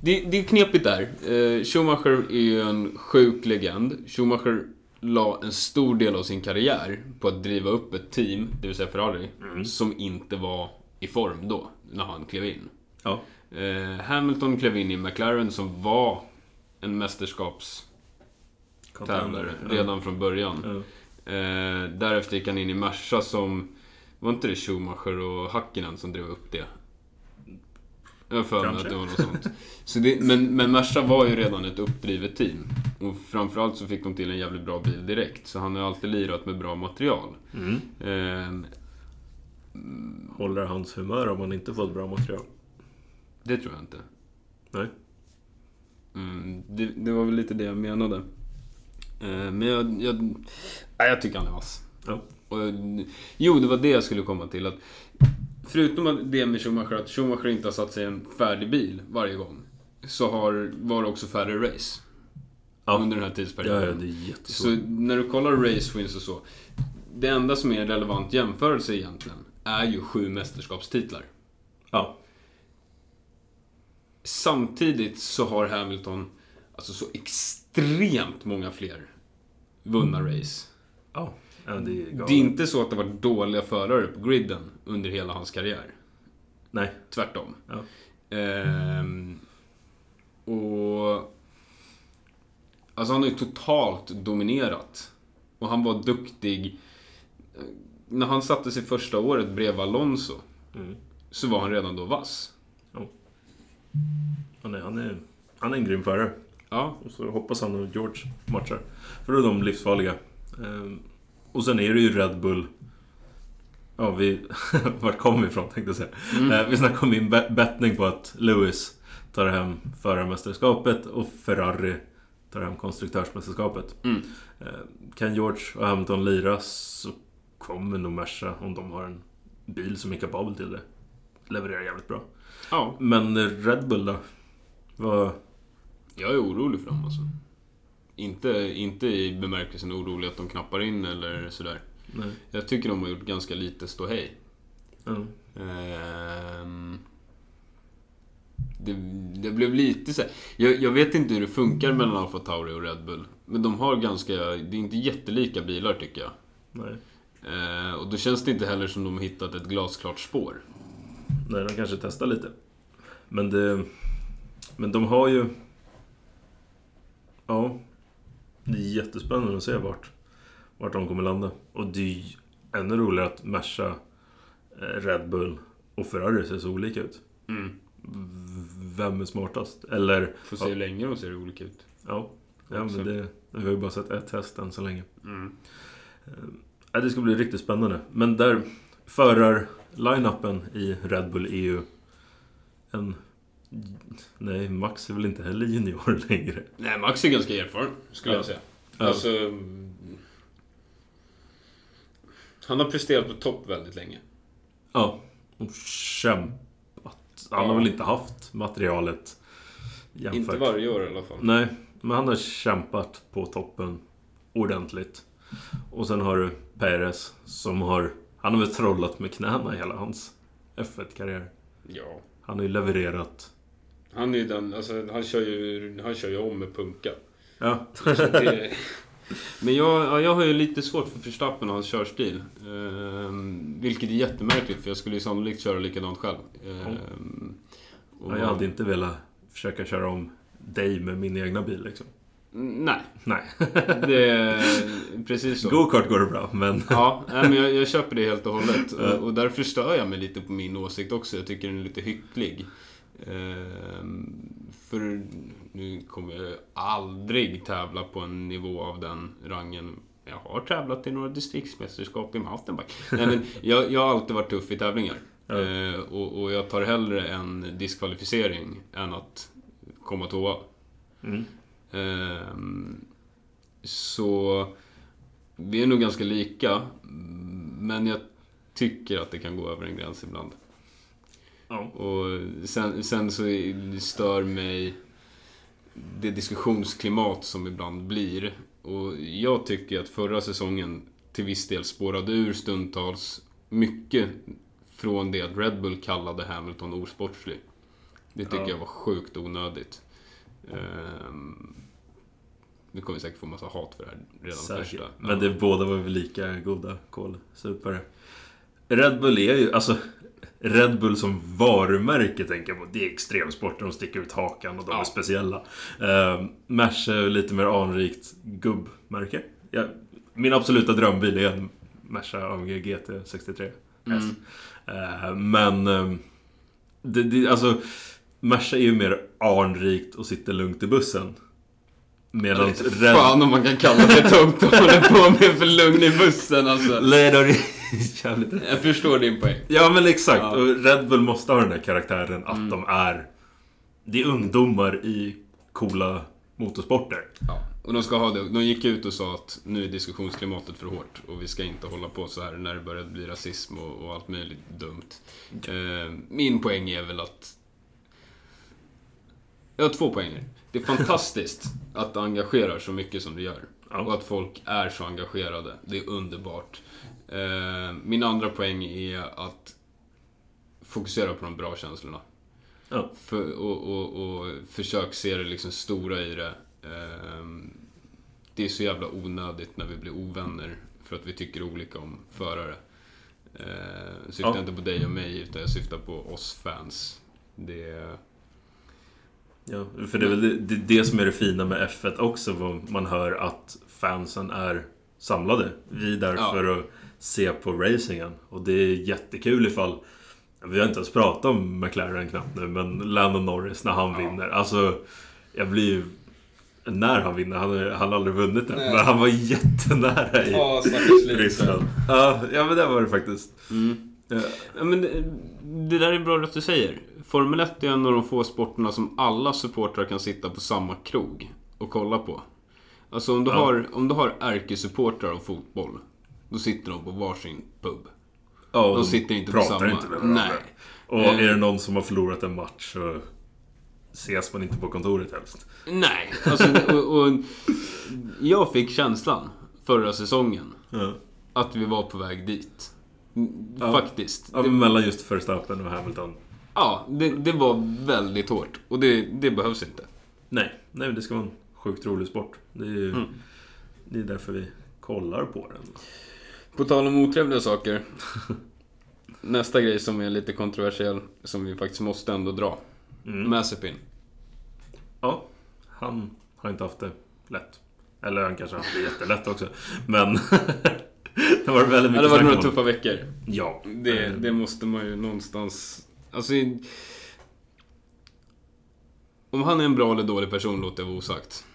Speaker 1: Det, det är knepigt där. Eh, Schumacher är ju en sjuk legend. Schumacher la en stor del av sin karriär på att driva upp ett team, det vill säga Ferrari,
Speaker 2: Mm.
Speaker 1: som inte var i form då, när han klev in.
Speaker 2: Ja.
Speaker 1: Eh, Hamilton klev in i McLaren som var en mästerskapstävlare redan från början.
Speaker 2: Ja.
Speaker 1: Eh, därefter gick han in i Merca som... Var inte det Schumacher och Hakkinen som drev upp det? Jag för mig att det var något sånt. Så det, men, men Merca var ju redan ett uppdrivet team. Och framförallt så fick de till en jävligt bra bil direkt. Så han har alltid lirat med bra material.
Speaker 2: Mm.
Speaker 1: Eh,
Speaker 2: Håller hans humör om man inte får ett bra material?
Speaker 1: det tror jag inte.
Speaker 2: Nej.
Speaker 1: Mm, det, det var väl lite det jag menade. Eh, men jag, jag, nej, jag tycker han är vass.
Speaker 2: Ja.
Speaker 1: Och, jo, det var det jag skulle komma till. Att förutom att det med Schumacher, att Schumacher inte har satt sig i en färdig bil varje gång. Så har, var det också färre race.
Speaker 2: Ja.
Speaker 1: Under den här
Speaker 2: Ja,
Speaker 1: tidsperioden.
Speaker 2: ja, det är jättesvårt.
Speaker 1: Så när du kollar race wins och så. Det enda som är en relevant jämförelse egentligen är ju sju mästerskapstitlar.
Speaker 2: Ja.
Speaker 1: Samtidigt så har Hamilton alltså så extremt många fler vunna race.
Speaker 2: Ja. ja, det är.
Speaker 1: Det är inte så att det var dåliga förare på griden under hela hans karriär.
Speaker 2: Nej.
Speaker 1: Tvärtom.
Speaker 2: Ja.
Speaker 1: Ehm, och... Alltså han har ju totalt dominerat. Och han var duktig. När han satte sig första året bredvid Alonso
Speaker 2: Mm.
Speaker 1: så var han redan då vass.
Speaker 2: Han, är, han, är, han är en grym förare.
Speaker 1: Ja,
Speaker 2: Och så hoppas han att George matchar. För då är de livsfarliga. Ehm, och sen är det ju Red Bull. Ja, vi... Vart kom vi ifrån tänkte jag säga.
Speaker 1: Mm.
Speaker 2: Eh, vi snackade om min be- bettning på att Lewis tar hem förarmästerskapet och Ferrari tar hem konstruktörsmästerskapet.
Speaker 1: Mm.
Speaker 2: Eh, kan George och Hamilton lira så kommer nog Merca, om de har en bil som är kapabel till det, leverera jävligt bra.
Speaker 1: Ja.
Speaker 2: Men Red Bull då? Vad...
Speaker 1: Jag är orolig för dem alltså. Inte, inte i bemärkelsen orolig att de knappar in eller sådär.
Speaker 2: Nej.
Speaker 1: Jag tycker de har gjort ganska lite ståhej. Ehm, det, det blev lite så här. Jag, jag vet inte hur det funkar mellan Alfa Tauri och Red Bull. Men de har ganska, det är inte jättelika bilar tycker jag.
Speaker 2: Nej.
Speaker 1: Ehm, och då känns det inte heller som de har hittat ett glasklart spår.
Speaker 2: Nej, de kanske testar lite. Men det... Men de har ju... Ja. Det är jättespännande att se vart, vart de kommer landa. Och det är ju ännu roligare att Merca, eh, Red Bull och Ferrari ser så olika ut.
Speaker 1: Mm.
Speaker 2: Vem är smartast? Eller...
Speaker 1: Får se hur länge de ser olika ut.
Speaker 2: Ja. Ja, men det... Vi har ju bara sett ett test än så länge.
Speaker 1: Mm.
Speaker 2: Ja, det ska bli riktigt spännande. Men där förar-line-upen i Red Bull är ju en... Nej, Max är väl inte heller junior längre.
Speaker 1: Nej, Max är ganska erfaren, skulle
Speaker 2: Ja.
Speaker 1: jag säga.
Speaker 2: Ja.
Speaker 1: Alltså... mm, Han har presterat på topp väldigt länge.
Speaker 2: Ja, och kämpat. Han har
Speaker 1: Ja.
Speaker 2: väl inte haft materialet jämfört.
Speaker 1: Inte varje år i alla fall.
Speaker 2: Nej, men han har kämpat på toppen ordentligt. Och sen har du Perez som har... Han har väl trollat med knäna i hela hans F1-karriär.
Speaker 1: Ja.
Speaker 2: Han har ju levererat.
Speaker 1: Han är ju den, alltså han kör ju, han kör ju om med punka.
Speaker 2: Ja,
Speaker 1: det, men jag, ja, jag har ju lite svårt för Verstappen och hans körstil. Ehm, vilket är jättemärkligt för jag skulle ju sannolikt köra likadant själv. Ehm,
Speaker 2: Ja, jag hade inte velat försöka köra om dig med min egna bil liksom.
Speaker 1: Nej,
Speaker 2: Nej.
Speaker 1: det är precis så.
Speaker 2: Go-kart går det bra, men...
Speaker 1: Ja, nej, men jag, jag köper det helt och hållet. Och, och därför stör jag mig lite på min åsikt också. Jag tycker den är lite hycklig. Ehm, för nu kommer jag aldrig tävla på en nivå av den rangen. Jag har tävlat i några distriktsmästerskap i mountainbike. Nej, men jag, jag har alltid varit tuff i tävlingar.
Speaker 2: Ja.
Speaker 1: Eh, och, och jag tar hellre en diskvalificering än att komma tvåa.
Speaker 2: Mm.
Speaker 1: Ehm, så vi är nog ganska lika. Men jag tycker att det kan gå över en gräns ibland.
Speaker 2: Ja.
Speaker 1: Och sen, sen så stör mig det diskussionsklimat som ibland blir. Och jag tycker att förra säsongen till viss del spårade ur stundtals mycket från det att Red Bull kallade Hamilton osportslig. Det tycker
Speaker 2: Ja.
Speaker 1: jag var sjukt onödigt. Ehm, vi kommer säkert få massa hat för det här redan
Speaker 2: Säkert.
Speaker 1: första.
Speaker 2: Men det båda var väl lika goda kolsupare. Red Bull är ju, alltså Red Bull som varumärke tänker jag på. Det är extremsporter, de sticker ut hakan och de
Speaker 1: Ja.
Speaker 2: är speciella. Uh, Merca är lite mer anrikt gubbmärke. Ja, min absoluta drömbil är en Merca AMG GT 63 S.
Speaker 1: Mm.
Speaker 2: Eh, men... eh, det, det, alltså... Merca är ju mer anrikt och sitter lugnt i bussen. Medan
Speaker 1: Red... Fan om man kan kalla det tungt att hålla på med för lugn i bussen alltså.
Speaker 2: Det är
Speaker 1: Jag förstår din poäng.
Speaker 2: Ja men exakt.
Speaker 1: Ja.
Speaker 2: Och Red Bull måste ha den där karaktären att
Speaker 1: Mm.
Speaker 2: de är... Det är ungdomar i coola motorsporter.
Speaker 1: Ja, och de ska ha det. De gick ut och sa att nu är diskussionsklimatet för hårt och vi ska inte hålla på så här när det börjar bli rasism och, och allt möjligt dumt. Eh, min poäng är väl att... Jag har två poänger. Det är fantastiskt att det engagerar så mycket som det gör.
Speaker 2: Ja.
Speaker 1: Och att folk är så engagerade. Det är underbart. Eh, min andra poäng är att fokusera på de bra känslorna.
Speaker 2: Ja.
Speaker 1: För, och, och, och försök se det liksom stora i det. Ehm, det är så jävla onödigt när vi blir ovänner för att vi tycker olika om förare. Uh, syftar
Speaker 2: Ja.
Speaker 1: inte på dig och mig, utan jag syftar på oss fans. Det är...
Speaker 2: Ja, för det är väl det, det, det som är det fina med F1 också. Vad man hör att fansen är samlade. Vi är där
Speaker 1: Ja.
Speaker 2: för att se på racingen. Och det är jättekul ifall... Vi har inte ens pratat om McLaren knappt nu, men Landon Norris när han
Speaker 1: Ja.
Speaker 2: vinner. Alltså, jag blir ju... När han vinner, han, har- han har aldrig vunnit än. Men han var jättenära i
Speaker 1: stackars
Speaker 2: Ryssland. Ja, ja, men det var det faktiskt.
Speaker 1: Mm.
Speaker 2: Ja.
Speaker 1: Ja, men det, det där är bra att du säger. Formel 1 är en av de få sporterna som alla supportrar kan sitta på samma krog och kolla på. Alltså om du
Speaker 2: Ja.
Speaker 1: har, om du har ärkesupportrar av fotboll, då sitter de på varsin pub.
Speaker 2: Ja, och
Speaker 1: De sitter inte på
Speaker 2: pratar
Speaker 1: samma.
Speaker 2: inte med varandra.
Speaker 1: Nej.
Speaker 2: Och
Speaker 1: Eh.
Speaker 2: är det någon som har förlorat en match så ses man inte på kontoret helst.
Speaker 1: Nej, alltså, och, och jag fick känslan förra säsongen
Speaker 2: Ja.
Speaker 1: att vi var på väg dit. Faktiskt.
Speaker 2: Ja, mellan just Verstappen och Hamilton.
Speaker 1: Ja, det, det var väldigt hårt. Och det, det behövs inte.
Speaker 2: Nej, nej men det ska vara en sjukt rolig sport. Det är ju
Speaker 1: Mm.
Speaker 2: det är därför vi kollar på den.
Speaker 1: På tal om otrevliga saker. Nästa grej som är lite kontroversiell, som vi faktiskt måste ändå dra.
Speaker 2: Mm.
Speaker 1: Mazepin.
Speaker 2: Ja, han har inte haft det lätt. Eller han kanske har haft det jättelätt också. Men det var väldigt
Speaker 1: Ja,
Speaker 2: mycket
Speaker 1: det var
Speaker 2: snack
Speaker 1: några tuffa veckor.
Speaker 2: Ja.
Speaker 1: Det, det måste man ju någonstans... Alltså... Om han är en bra eller dålig person låter jag vara osagt.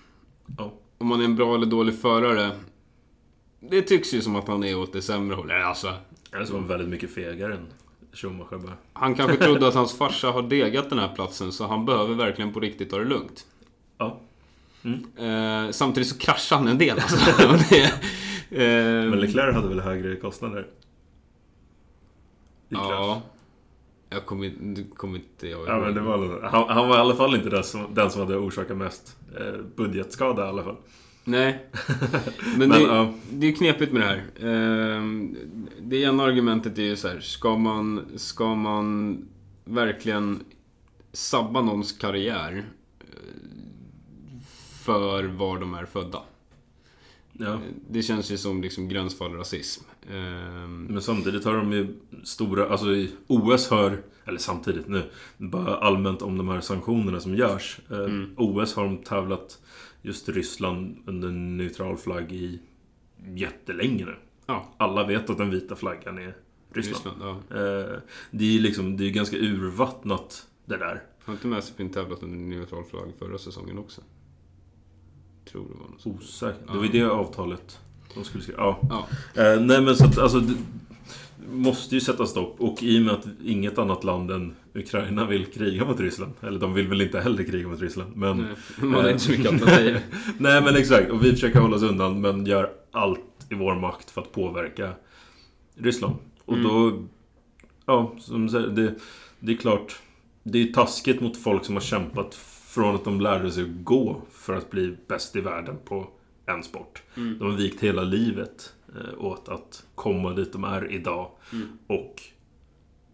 Speaker 2: Ja.
Speaker 1: Om han är en bra eller dålig förare... Det tycks ju som att han är åt det sämre hållet. Alltså,
Speaker 2: Eller så var han väldigt mycket fegare än Schumacher bara.
Speaker 1: han kanske trodde att hans farsa har degat den här platsen, så han behöver verkligen på riktigt ta det lugnt.
Speaker 2: Ja.
Speaker 1: Eh, samtidigt så kraschar han en del alltså. Det, eh,
Speaker 2: Men Leclerc hade väl högre kostnader? I krasch.
Speaker 1: Ja. Jag kommer, kommer inte jag
Speaker 2: Ja, men det var, han, han var i alla fall inte den som, den som hade orsakat mest eh, budgetskada i alla fall.
Speaker 1: Nej. Men,
Speaker 2: Men,
Speaker 1: det,
Speaker 2: ja.
Speaker 1: det är knepigt med det här. Ehm, Det ena argumentet är ju så här, ska man, ska man verkligen sabba någons karriär eh, för var de är födda?
Speaker 2: Ja.
Speaker 1: Det känns ju som liksom gränsfall rasism. Ehm,
Speaker 2: Men samtidigt har de ju stora, alltså i OS hör, eller samtidigt nu, bara allmänt om de här sanktionerna som görs. Eh,
Speaker 1: Mm.
Speaker 2: OS har de tävlat just Ryssland under neutral flagg i jättelänge nu.
Speaker 1: Ja,
Speaker 2: Alla vet att den vita flaggan är Ryssland.
Speaker 1: Ryssland. Ja.
Speaker 2: Eh, det är ju liksom, det är ganska urvattnat det där.
Speaker 1: Har inte Mazepin tävlat under neutral flagg förra säsongen också? Tror det var något sånt.
Speaker 2: Osäkert. Det var ju det avtalet de skulle skriva. Ja.
Speaker 1: Ja.
Speaker 2: Eh, nej men så att alltså det måste ju sätta stopp och i och med att inget annat land än Ukraina vill kriga mot Ryssland. Eller de vill väl inte heller kriga mot Ryssland. Men,
Speaker 1: Nej, Man har inte så mycket att säga.
Speaker 2: nej men exakt. Och vi försöker hålla oss undan men gör allt i vår makt för att påverka Ryssland. Och
Speaker 1: Mm.
Speaker 2: då... Ja, som säger. Det, det är klart. Det är taskigt mot folk som har kämpat från att de lärde sig att gå för att bli bäst i världen på en sport.
Speaker 1: Mm.
Speaker 2: De har vikt hela livet eh, åt att komma dit de är idag.
Speaker 1: Mm.
Speaker 2: Och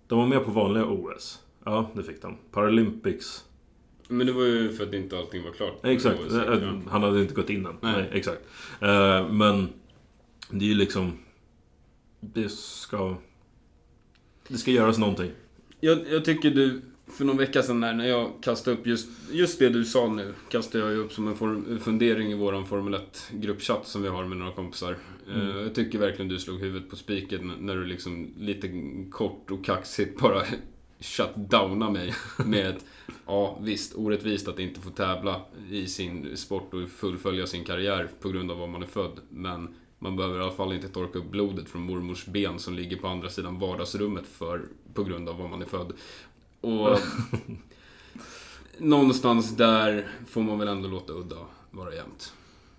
Speaker 2: de var med på vanliga OS. Ja, det fick de. Paralympics.
Speaker 1: Men det var ju för att inte allting var klart.
Speaker 2: Exakt,
Speaker 1: så,
Speaker 2: Eh, han hade inte gått in än.
Speaker 1: Nej.
Speaker 2: Nej. exakt. Eh, Men det är ju liksom... Det ska... Det ska göras någonting.
Speaker 1: Jag, jag tycker du, för någon vecka sedan när jag kastade upp just, just det du sa nu, kastade jag upp som en form, fundering i våran Formel 1-gruppchatt som vi har med några kompisar.
Speaker 2: Mm.
Speaker 1: Eh, jag tycker verkligen du slog huvudet på spiken när du liksom lite kort och kaxigt bara shutdowna mig med ett Ja visst, orättvist att inte få tävla i sin sport och fullfölja sin karriär på grund av var man är född. Men man behöver i alla fall inte torka upp blodet från mormors ben som ligger på andra sidan vardagsrummet för, på grund av var man är född. Och någonstans där får man väl ändå låta udda vara jämnt.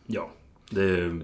Speaker 2: Ja. Det är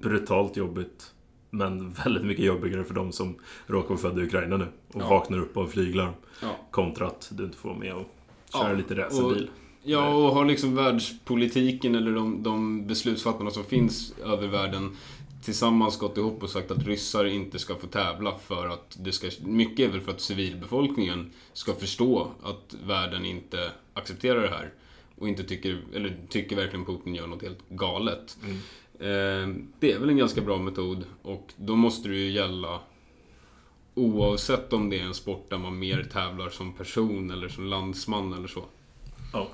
Speaker 2: brutalt jobbigt. Men väldigt mycket jobbigare för de som råkar vara födda i Ukraina nu. Och
Speaker 1: Ja.
Speaker 2: vaknar upp av flyglarm.
Speaker 1: ja.
Speaker 2: Kontra att du inte får med och köra
Speaker 1: Ja,
Speaker 2: lite racerbil.
Speaker 1: Ja, och har liksom världspolitiken eller de, de beslutsfattarna som finns över världen tillsammans gått ihop och sagt att ryssar inte ska få tävla för att det ska... Mycket är väl för att civilbefolkningen ska förstå att världen inte accepterar det här. Och inte tycker, eller tycker verkligen Putin gör något helt galet.
Speaker 2: Mm.
Speaker 1: Eh, det är väl en ganska bra metod och då måste det ju gälla oavsett om det är en sport där man mer tävlar som person eller som landsman eller så.
Speaker 2: Ja.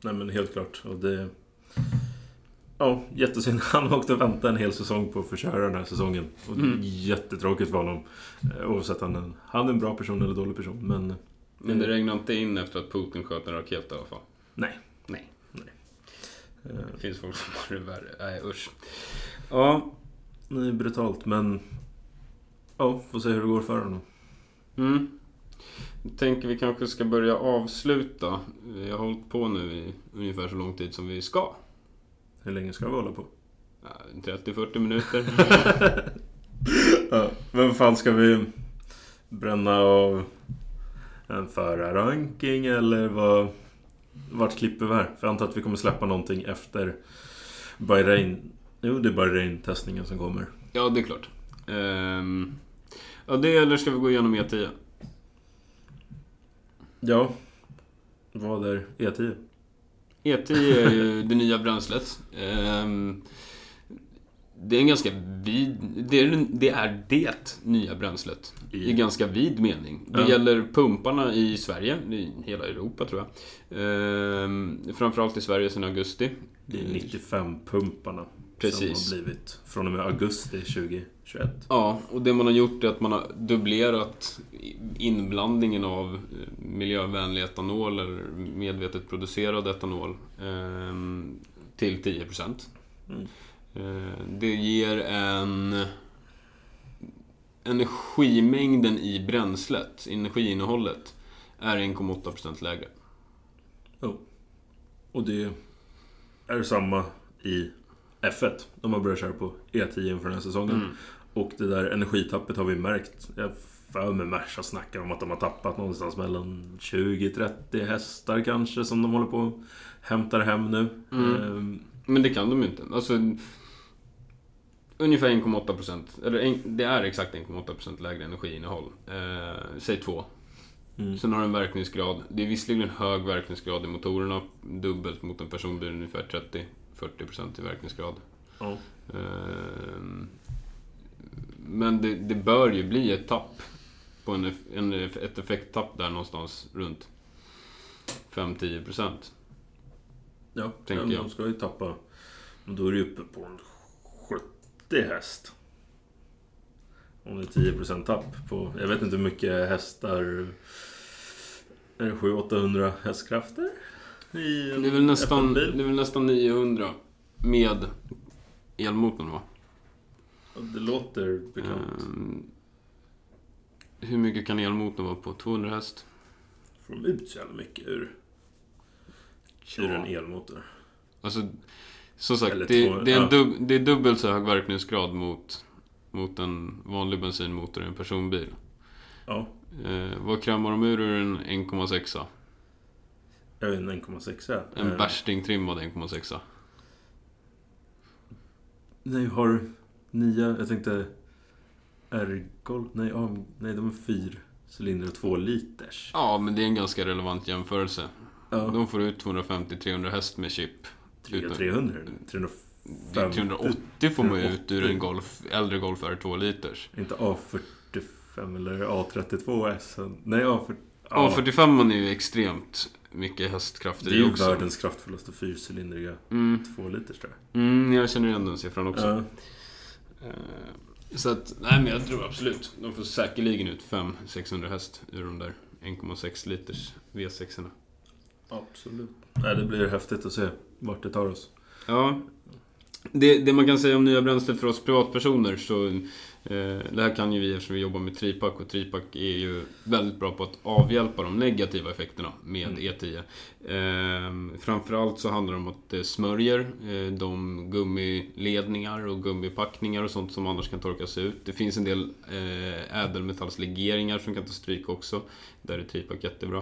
Speaker 2: Nej men helt klart. Och det... Ja, jättesynd. Han åkte och väntade en hel säsong på att få köra den här säsongen. Och
Speaker 1: Mm.
Speaker 2: Jättetråkigt för honom. Eh, Oavsett om han, han är en bra person eller dålig person. Men
Speaker 1: Men det regnade inte in efter att Putin sköt en raket i alla fall.
Speaker 2: nej.
Speaker 1: Nej.
Speaker 2: Eh,
Speaker 1: Det finns folk som har det värre. Nej, usch. Ja.
Speaker 2: Det är brutalt men... Ja, får se hur det går för honom.
Speaker 1: Mm. Jag tänker vi kanske ska börja avsluta. Vi har hållit på nu i ungefär så lång tid som vi ska.
Speaker 2: Hur länge ska vi hålla på?
Speaker 1: Ja, 30-40 minuter.
Speaker 2: Ja, men fan ska vi bränna av en förarranking eller vad? Vart klipper vi här? För jag antar att vi kommer släppa någonting efter Bahrain. Jo, det är Bahrain-testningen som kommer.
Speaker 1: Ja, det är klart. Ehm, ja, det eller ska vi gå igenom E E10?
Speaker 2: Ja. Vad är E10?
Speaker 1: E10 är ju det nya bränslet. Ehm, det är en ganska vid... Det är, det är det nya bränslet. I,
Speaker 2: I-
Speaker 1: ganska vid mening. Det
Speaker 2: Ja.
Speaker 1: gäller pumparna i Sverige, i hela Europa tror jag. Ehm, framförallt i Sverige sedan augusti.
Speaker 2: Det är 95-pumparna.
Speaker 1: Precis.
Speaker 2: Som har blivit från och med augusti 2021.
Speaker 1: Ja, och det man har gjort är att man har dubblerat inblandningen av miljövänlig etanol eller medvetet producerad etanol ehm, till 10%.
Speaker 2: Mm.
Speaker 1: Eh, Det ger en... Energimängden i bränslet, energiinnehållet, är 1,8% lägre.
Speaker 2: Och det är samma i F1. De har börjat köra på E10 inför den här säsongen.
Speaker 1: Mm.
Speaker 2: Och det där energitappet har vi märkt. Jag för mig Merca snackar om att de har tappat någonstans mellan 20-30 hästar kanske som de håller på och hämtar hem nu.
Speaker 1: Mm.
Speaker 2: Ehm,
Speaker 1: Men det kan de ju inte. Alltså, ungefär 1,8%. Eller en, det är exakt 1,8% lägre energiinnehåll. Eh, säg 2.
Speaker 2: mm.
Speaker 1: Sen har den verkningsgrad. Det är visserligen hög verkningsgrad i motorerna. Dubbelt mot en personbil, ungefär 30-40% i verkningsgrad. Ehm, Men det, det bör ju bli ett tapp. På en, en, ett effekttapp där någonstans runt 5-10%.
Speaker 2: Ja,
Speaker 1: Tänker
Speaker 2: men
Speaker 1: jag.
Speaker 2: de ska ju tappa. Då är det ju uppe på en 70 häst. Om det är 10% tapp på... Jag vet inte hur mycket hästar... Är det 700-800 hästkrafter? I en
Speaker 1: Det är väl nästan,
Speaker 2: F1-bil?
Speaker 1: det är väl nästan 900 med elmotorn va?
Speaker 2: Det låter bekant.
Speaker 1: Ehm, hur mycket kan elmotorn vara på? 200 häst?
Speaker 2: Får de ut så jävla mycket ur, ur en elmotor?
Speaker 1: Alltså, som sagt,
Speaker 2: Eller
Speaker 1: det,
Speaker 2: två-
Speaker 1: det, är en
Speaker 2: ja.
Speaker 1: dub, det är dubbelt så hög verkningsgrad mot, mot en vanlig bensinmotor i en personbil.
Speaker 2: Ja,
Speaker 1: Eh, vad krämar de ur ur en 1,6?
Speaker 2: Jag vet inte, 1,6 är.
Speaker 1: En
Speaker 2: Eh,
Speaker 1: Bärsting-trimmad 1,6.
Speaker 2: Nej, har nya... Jag tänkte... Ergol? Nej, ja, nej, de är fyra cylindrar och två liters.
Speaker 1: Ja, men det är en ganska relevant jämförelse.
Speaker 2: Ja.
Speaker 1: De får ut 250-300 häst med chip. Utan-
Speaker 2: 300? 350?
Speaker 1: Det är 380 får man ju ut ur
Speaker 2: 380.
Speaker 1: en golf, äldre Golf R2 liters.
Speaker 2: Inte A45 eller A32 S? Nej, A40...
Speaker 1: Ja. 45 är ju extremt mycket hästkrafter
Speaker 2: Det är
Speaker 1: i
Speaker 2: ju
Speaker 1: också.
Speaker 2: världens kraftfullaste fyrcylindriga
Speaker 1: Mm,
Speaker 2: 2 liters tror
Speaker 1: mm, jag känner igen den siffran
Speaker 2: jag.
Speaker 1: också.
Speaker 2: Ja.
Speaker 1: Eh, Så att, nej men jag tror absolut. De får säkerligen ut 500-600 häst ur de där 1,6 liters V6 erna
Speaker 2: Absolut. Nej, det blir häftigt att se vart det tar oss.
Speaker 1: Ja. Det, det man kan säga om nya bränsle för oss privatpersoner så Det här kan ju vi eftersom vi jobbar med Tripack och Tripack är ju väldigt bra på att avhjälpa de negativa effekterna med
Speaker 2: Mm.
Speaker 1: E10. Eh, framförallt så handlar det om att det smörjer eh, de gummiledningar och gummipackningar och sånt som annars kan torkas ut. Det finns en del eh, ädelmetallslegeringar som kan ta stryk också. Där är Tripack jättebra.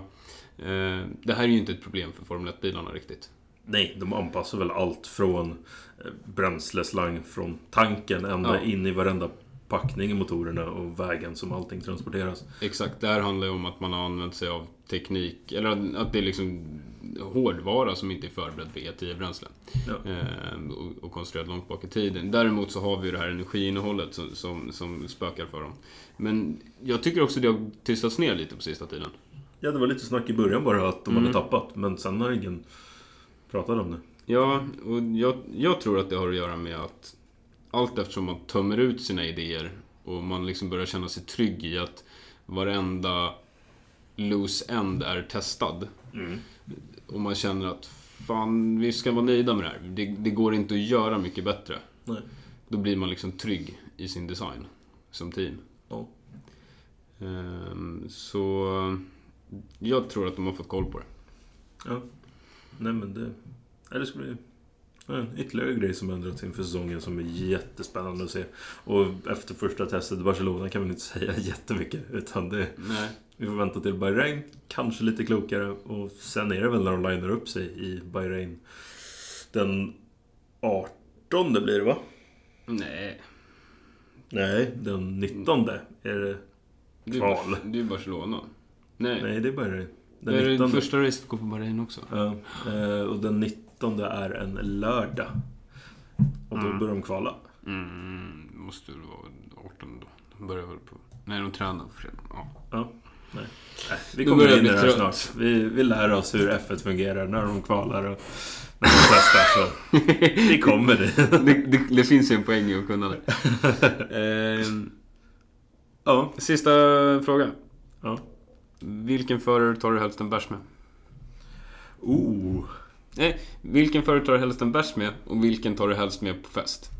Speaker 1: Eh, det här är ju inte ett problem för Formel 1-bilarna riktigt.
Speaker 2: Nej, de anpassar väl allt från eh, bränsleslang från tanken ända
Speaker 1: Ja.
Speaker 2: in i varenda packning i motorerna och vägen som allting transporteras.
Speaker 1: Exakt, det här handlar ju om att man har använt sig av teknik, eller att det är liksom hårdvara som inte är förberedd för E10-bränsle.
Speaker 2: Ja.
Speaker 1: Eh, och, och konstruerad långt bak i tiden. Däremot så har vi det här energiinnehållet som, som, som spökar för dem. Men jag tycker också det har tystats ner lite på sista tiden.
Speaker 2: Ja, det var lite snack i början bara att de
Speaker 1: Mm.
Speaker 2: hade tappat. Men sen har ingen pratat om det.
Speaker 1: Ja, och jag, jag tror att det har att göra med att allt eftersom man tömmer ut sina idéer och man liksom börjar känna sig trygg i att varenda loose end är testad.
Speaker 2: Mm.
Speaker 1: Och man känner att fan, vi ska vara nöjda med det här. Det, det går inte att göra mycket bättre.
Speaker 2: Nej.
Speaker 1: Då blir man liksom trygg i sin design som team.
Speaker 2: Ja.
Speaker 1: Ehm, så jag tror att de har fått koll på det.
Speaker 2: ja. Nej, men det... Nej, det bli en ytterligare grej som ändrats inför säsongen som är jättespännande att se. Och efter första testet i Barcelona kan vi inte säga jättemycket. Utan det,
Speaker 1: Nej.
Speaker 2: vi får vänta till Bahrain. Kanske lite klokare. Och sen är det väl när de linar upp sig i Bahrain. Den 18 blir det va?
Speaker 1: Nej.
Speaker 2: Nej, den 19 är det.
Speaker 1: Det är,
Speaker 2: Kval.
Speaker 1: Det är Barcelona. Nej.
Speaker 2: Nej, det är Bahrain. Den
Speaker 1: det är
Speaker 2: 19.
Speaker 1: det första racet går på Bahrain också.
Speaker 2: Ja, eh, och den 19 är en lördag. Och då
Speaker 1: Mm.
Speaker 2: börjar de kvala.
Speaker 1: Mm, måste väl vara 18 då. De börjar väl på... Nej, de tränar på fredag. Ja.
Speaker 2: Ja, nej. vi kommer in i det här snart. Vi, vi lär oss hur F1 fungerar när de kvalar och när de testar. Så vi kommer dit.
Speaker 1: det, det, det finns ju en poäng i att kunna det. Ehm,
Speaker 2: Ja,
Speaker 1: sista fråga.
Speaker 2: ja.
Speaker 1: Vilken förare tar du helst en bärs med?
Speaker 2: Oh.
Speaker 1: Nej, vilken förare tar du helst en bärs med och vilken tar du helst med på fest?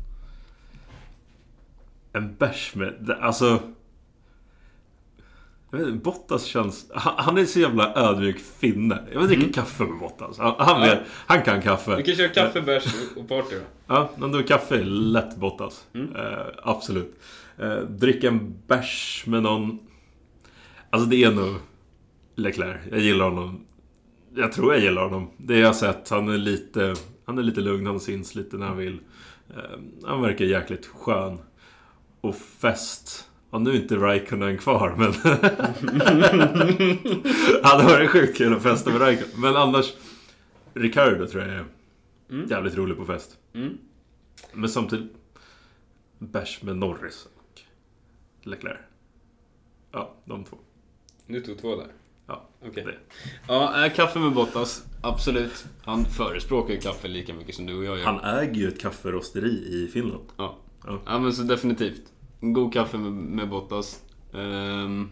Speaker 2: En bärs med... det- Alltså... Jag vet inte, Bottas känns... Han, han är så jävla ödmjuk finne. Jag vill dricka
Speaker 1: Mm.
Speaker 2: kaffe med Bottas. Han, han, vet, han kan kaffe.
Speaker 1: kan köra kaffe, bärs och party då.
Speaker 2: Ja, men då kaffe är lätt Bottas.
Speaker 1: Mm.
Speaker 2: Eh, absolut. Eh, dricka en bärs med någon... Alltså det är nog Leclerc. Jag gillar honom. Jag tror jag gillar honom. Det jag har sett. Han är lite... Han är lite lugn. Han syns lite när han vill. Eh, han verkar jäkligt skön. Och fest. Ja, nu är inte Raikkonen kvar, men... hade varit sjukt kul att festa med Raikkonen. Men annars... Ricardo tror jag är
Speaker 1: Mm.
Speaker 2: jävligt rolig på fest.
Speaker 1: Mm.
Speaker 2: Men samtidigt... Bärs med Norris och Leclerc. Ja, de två.
Speaker 1: Du tog två där.
Speaker 2: Ja,
Speaker 1: Okej.
Speaker 2: det.
Speaker 1: Ja, äh, kaffe med Bottas. Absolut. Han förespråkar ju kaffe lika mycket som du och jag gör.
Speaker 2: Han äger ju ett kafferosteri i Finland.
Speaker 1: Ja.
Speaker 2: Ja.
Speaker 1: ja, men så definitivt. En god kaffe med, med Bottas. Ehm,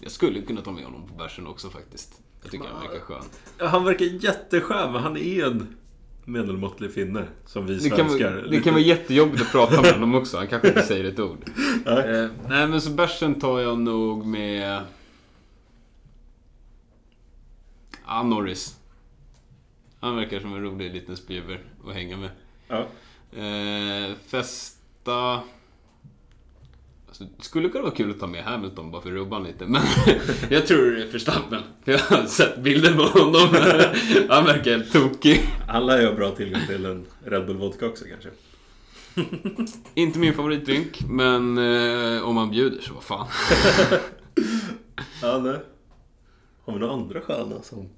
Speaker 1: jag skulle kunna ta med honom på bärsen också faktiskt. Jag tycker han verkar skön.
Speaker 2: Han verkar jätteskön, men han är en medelmåttlig finne. Som vi
Speaker 1: Det kan,
Speaker 2: svenskar.
Speaker 1: vara- det
Speaker 2: Lite-
Speaker 1: kan vara jättejobbigt att prata med honom också. Han kanske inte säger ett ord.
Speaker 2: Nej.
Speaker 1: Eh, nej, men så bärsen tar jag nog med... Ja, Norris. Han verkar som en rolig liten spjuver att hänga med.
Speaker 2: Ja.
Speaker 1: Eh, festa... Alltså, det skulle kunna vara kul att ta med Hamilton bara för att rubba lite, men jag tror det är Verstappen. Jag har sett bilder på honom. Han verkar helt tokig.
Speaker 2: Ju ha bra tillgång till en Red Bull Vodka också kanske.
Speaker 1: Inte min favoritdrink, men eh, om man bjuder så vad fan.
Speaker 2: Ja, nej. Har vi några andra sköna som...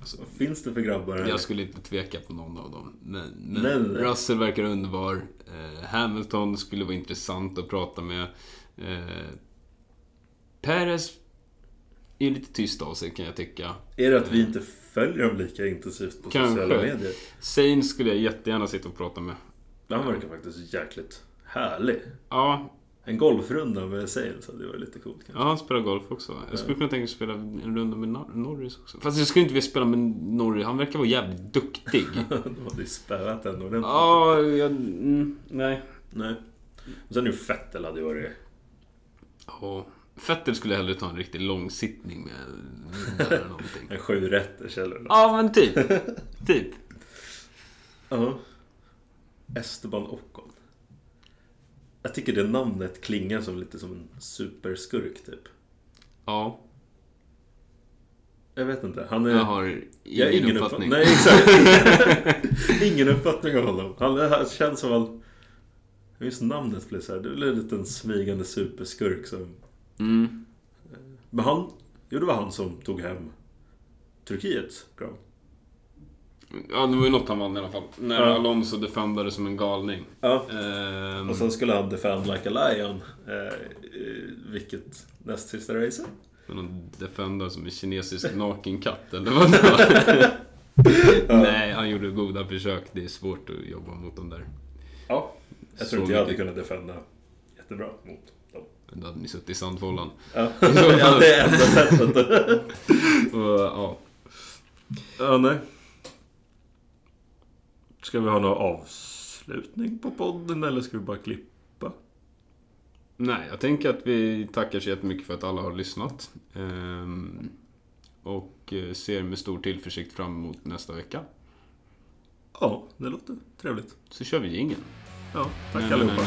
Speaker 1: Alltså,
Speaker 2: Vad finns det för grabbar här?
Speaker 1: jag skulle inte tveka på någon av dem. Men, men
Speaker 2: Nej, nej.
Speaker 1: Russell verkar underbar. Eh, Hamilton skulle vara intressant att prata med. Eh, Perez är lite tyst av sig kan jag tycka.
Speaker 2: Är det att vi inte följer dem lika intensivt på
Speaker 1: Kanske.
Speaker 2: sociala medier?
Speaker 1: Sainz skulle jag jättegärna sitta och prata med.
Speaker 2: Han verkar faktiskt jäkligt härlig.
Speaker 1: Ja,
Speaker 2: En golfrunda med Sainz hade varit lite coolt kanske.
Speaker 1: ja han spelar golf också. Jag skulle kunna tänka mig att spela en runda med Nor- Norris också. Fast jag skulle inte vilja spela med Norris. Han verkar vara jävligt duktig.
Speaker 2: De hade ju spöat den ordentligt.
Speaker 1: Ja, jag... Mm, nej.
Speaker 2: Nej. Och sen nu Fettel hade ju varit...
Speaker 1: Ja. Fettel skulle hellre ta en riktigt lång sittning med eller någonting.
Speaker 2: En sju rätters eller.
Speaker 1: Ja, men typ. Typ.
Speaker 2: Ja. Esteban Ocon. Jag tycker det namnet klingar som lite som en superskurk typ.
Speaker 1: Ja,
Speaker 2: Jag vet inte. Han är...
Speaker 1: jag har ingen,
Speaker 2: jag har ingen
Speaker 1: uppfattning.
Speaker 2: Nej, exakt. ingen uppfattning om honom. Han, han känns som att... Just namnet blir så här. Det är en liten smygande superskurk som...
Speaker 1: Mm.
Speaker 2: Men han... Jo, det var han som tog hem Turkiet Grand.
Speaker 1: Ja, det var ju något han vann i alla fall. När
Speaker 2: Ja.
Speaker 1: Alonso defendade som en galning.
Speaker 2: Ja.
Speaker 1: Ehm,
Speaker 2: Och sen skulle han defend like a lion. I vilket näst sista racet?
Speaker 1: någon defender som en kinesisk nakenkatt, eller vad det var. Nej, han gjorde goda försök. Det är svårt att jobba mot dem där.
Speaker 2: Ja. Jag tror inte jag hade kunnat defenda jättebra mot dem.
Speaker 1: Då hade ni suttit i sandfållan.
Speaker 2: Ja, ja det är enda sättet.
Speaker 1: Ja.
Speaker 2: ja, nej. Ska vi ha någon avslutning på podden eller ska vi bara klippa?
Speaker 1: Nej, jag tänker att vi tackar så jättemycket för att alla har lyssnat. Ehm, och eh, ser med stor tillförsikt fram emot nästa vecka.
Speaker 2: Ja, det låter trevligt.
Speaker 1: Så kör vi jingeln.
Speaker 2: Ja, tack allihopa.